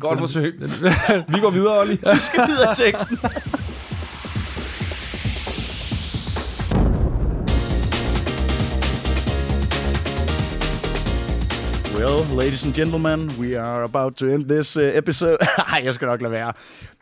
Godt forsøg. Vi går videre, Olli. Vi skal videre i teksten. Well, ladies and gentlemen, we are about to end this uh, episode. Nej, jeg skal nok lade være.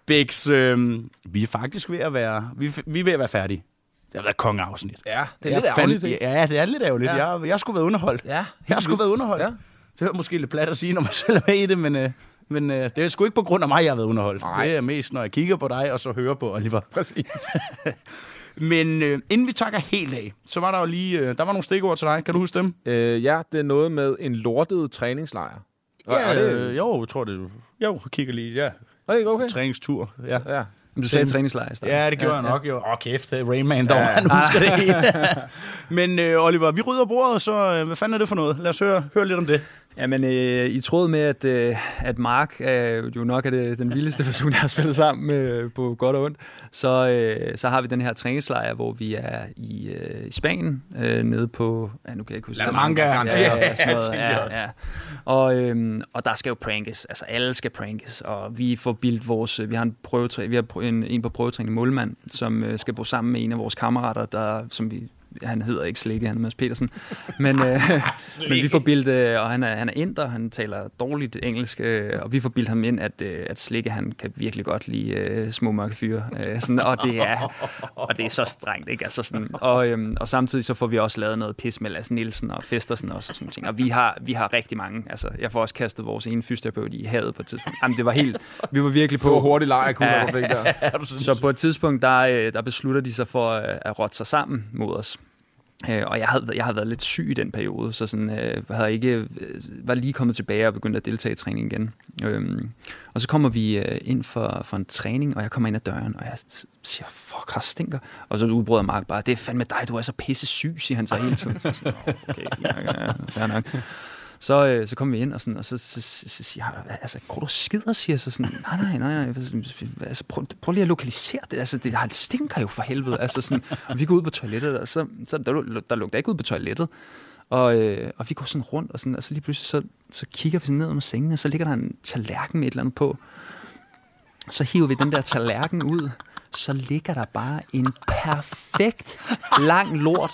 Bix, øhm, vi er faktisk ved at være, vi, vi er ved at være færdige. Det har været kongeafsnit. Ja, det er Jeg lidt ærgerligt, ikke? Ja, det er lidt ærgerligt. Ja. Jeg, jeg skulle være underholdt. Ja, Jeg skulle være underholdt. Ja. Det er måske lidt plat at sige, når man selv er med i det, men, øh, men øh, det er sgu ikke på grund af mig, jeg har været underholdt. Nej. Det er mest, når jeg kigger på dig, og så hører på Oliver. Præcis. Men øh, inden vi takker helt af, så var der jo lige, øh, der var nogle stikord til dig. Kan du huske dem? Øh, ja, det er noget med en lortet træningslejr. Ja, er det, øh, jo, jeg tror det. Jo, jeg kigger lige. Ja, er det ikke okay? træningstur. Ja. Ja. Men du sagde træningslejr i starten. Ja, det gjorde ja, jeg nok jo. Åh, oh, kæft, det er Rayman, der ja, han husker det hele. Men øh, Oliver, vi rydder bordet, så øh, hvad fanden er det for noget? Lad os høre, høre lidt om det. Jamen, øh, i tråd med, at, øh, at Mark øh, jo nok er det, den vildeste person, jeg har spillet sammen med på godt og ondt, så, øh, så har vi den her træningslejr, hvor vi er i, øh, i Spanien, øh, nede på... Ja, nu kan jeg ikke huske La. Manga, ja, ja, sådan noget, ja, ja. Og, øhm, og der skal jo prankes, altså alle skal prankes, og vi får bildt vores, vi har en, prøvetræ, vi har en, en på prøvetræning målmand, som øh, skal bo sammen med en af vores kammerater, der, som vi, han hedder ikke Slikke, han er Mads Petersen, men, øh, men vi får bildt, øh, og han er, han er inder, han taler dårligt engelsk, øh, og vi får bildt ham ind, at, øh, at Slikke, han kan virkelig godt lide øh, små mørke fyre, øh, sådan, og, det er, og det er så strengt, ikke? Altså sådan, og, øhm, og samtidig så får vi også lavet noget pis med Lasse Nielsen og Festersen også, og sådan ting, og vi har, vi har rigtig mange, altså jeg får også kastet vores ene fysioterapeut i havet på et tidspunkt, Jamen, det var helt, vi var virkelig Det var på, hurtigt lejrkugle, Ja. du fik der. så på et tidspunkt, der, øh, der beslutter de sig for øh, at rotte sig sammen mod os. Øh, og jeg havde, jeg havde været lidt syg i den periode, så sådan, øh, havde ikke, øh, var lige kommet tilbage og begyndte at deltage i træning igen. Øhm, og så kommer vi øh, ind for, for en træning, og jeg kommer ind ad døren, og jeg siger, fuck, her stinker. Og så udbryder Mark bare, det er fandme dig, du er så pisse syg, siger han så hele tiden. Så, okay, ja, ja, fair nok. Så, øh, så kom vi ind, og, sådan, og så, så, så, så siger jeg, altså, går du skider, siger jeg så sådan, nej, nej, nej, nej, altså, prøv, prøv lige at lokalisere det, altså, det det stinker jo for helvede, altså sådan, og vi går ud på toilettet, og så, så der, der lugter ikke ud på toilettet, og, øh, og vi går sådan rundt, og, sådan, og så lige pludselig, så, så kigger vi sådan ned under sengen, og så ligger der en tallerken med et eller andet på, så hiver vi den der tallerken ud, så ligger der bare en perfekt lang lort.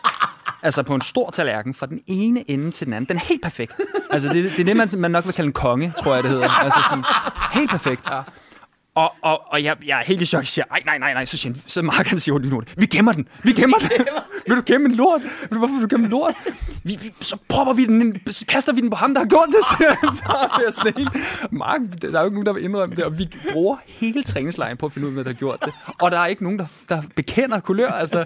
Altså på en stor tallerken, fra den ene ende til den anden. Den er helt perfekt. Altså det, det er det, man, man nok vil kalde en konge, tror jeg, det hedder. Altså sådan, helt perfekt. Ja. Og, og, og jeg, jeg er helt i chok. Jeg siger, nej, nej, nej, nej. Så, siger, så Mark han siger lige nu, vi gemmer den. Vi gemmer den. vil du gemme en lort? Vil du, hvorfor vil du gemme en lort? Vi, vi, så propper vi den ind, så kaster vi den på ham, der har gjort det, siger han. Så er jeg sådan helt, Mark, der er jo ikke nogen, der vil indrømme det, og vi bruger hele træningslejen på at finde ud af, hvad der har gjort det. Og der er ikke nogen, der, der bekender kulør, altså.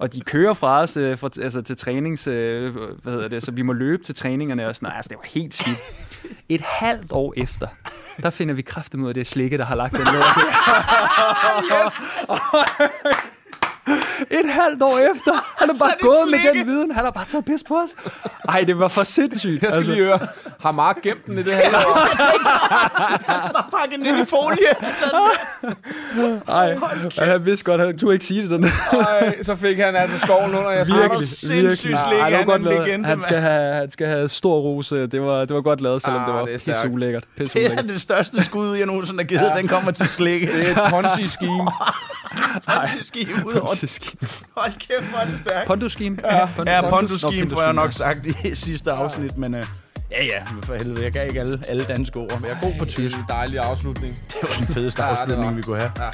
Og de kører fra os øh, for, altså, til trænings, øh, hvad hedder det, så vi må løbe til træningerne og sådan noget. Altså, det var helt skidt. Et halvt år efter, der finder vi kraften ud af det slikke, der har lagt den lort. Et halvt år efter, han er bare gået med den viden. Han har bare taget pis på os. Ej, det var for sindssygt. Jeg skal lige høre, har Mark gemt den i det her? Pakke den ind i folie. Ej, og han vidste godt, han turde ikke sige det. Den. Ej, så fik han altså skoven under jeres Virkelig, virkelig. slik. Ej, det var Han godt lavet. legende, han, skal have, han skal have stor rose. Det var, det var godt lavet, selvom Ah, det var det er pisse ulækkert. Pisse Det er det største skud, jeg nogensinde har givet. Ja. Den kommer til slikke. Det er et Ponzi-scheme. Ponzi-scheme ud over. Hold kæft, hvor er det stærkt. Pondu-scheme. Ja, Pontus-scheme, får jeg nok sagt i sidste afsnit, men øh, ja, ja, for helvede, jeg kan ikke alle, alle danske ord, men jeg er god på Det tysk. er en dejlig afslutning. Det var den fedeste det afslutning, vi kunne have. Ja.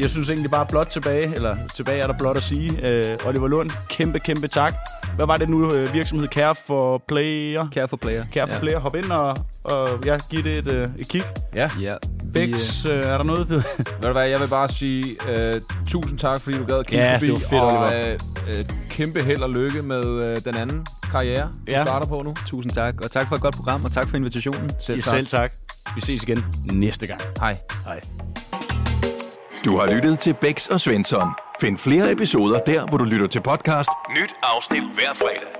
Jeg synes egentlig bare blot tilbage, eller tilbage er der blot at sige, øh, Oliver Lund, kæmpe, kæmpe tak. Hvad var det nu, øh, virksomhed Care for Player? Care for player. Care for Player, hop ind og, og ja, giv det et, øh, et kig. Ja. Ja. Bex, øh, er der noget? Du... Ved du hvad, jeg vil bare sige uh, tusind tak, fordi du gad at kigge Ja, forbi. det var fedt, og Oliver. uh, kæmpe held og lykke med uh, den anden karriere, du Ja. starter på nu. Tusind tak. Og tak for et godt program, og tak for invitationen. Selv Selv tak. Vi ses igen næste gang. Hej. Hej. Du har lyttet til Bæks og Svensson. Find flere episoder der, hvor du lytter til podcast. Nyt afsnit hver fredag.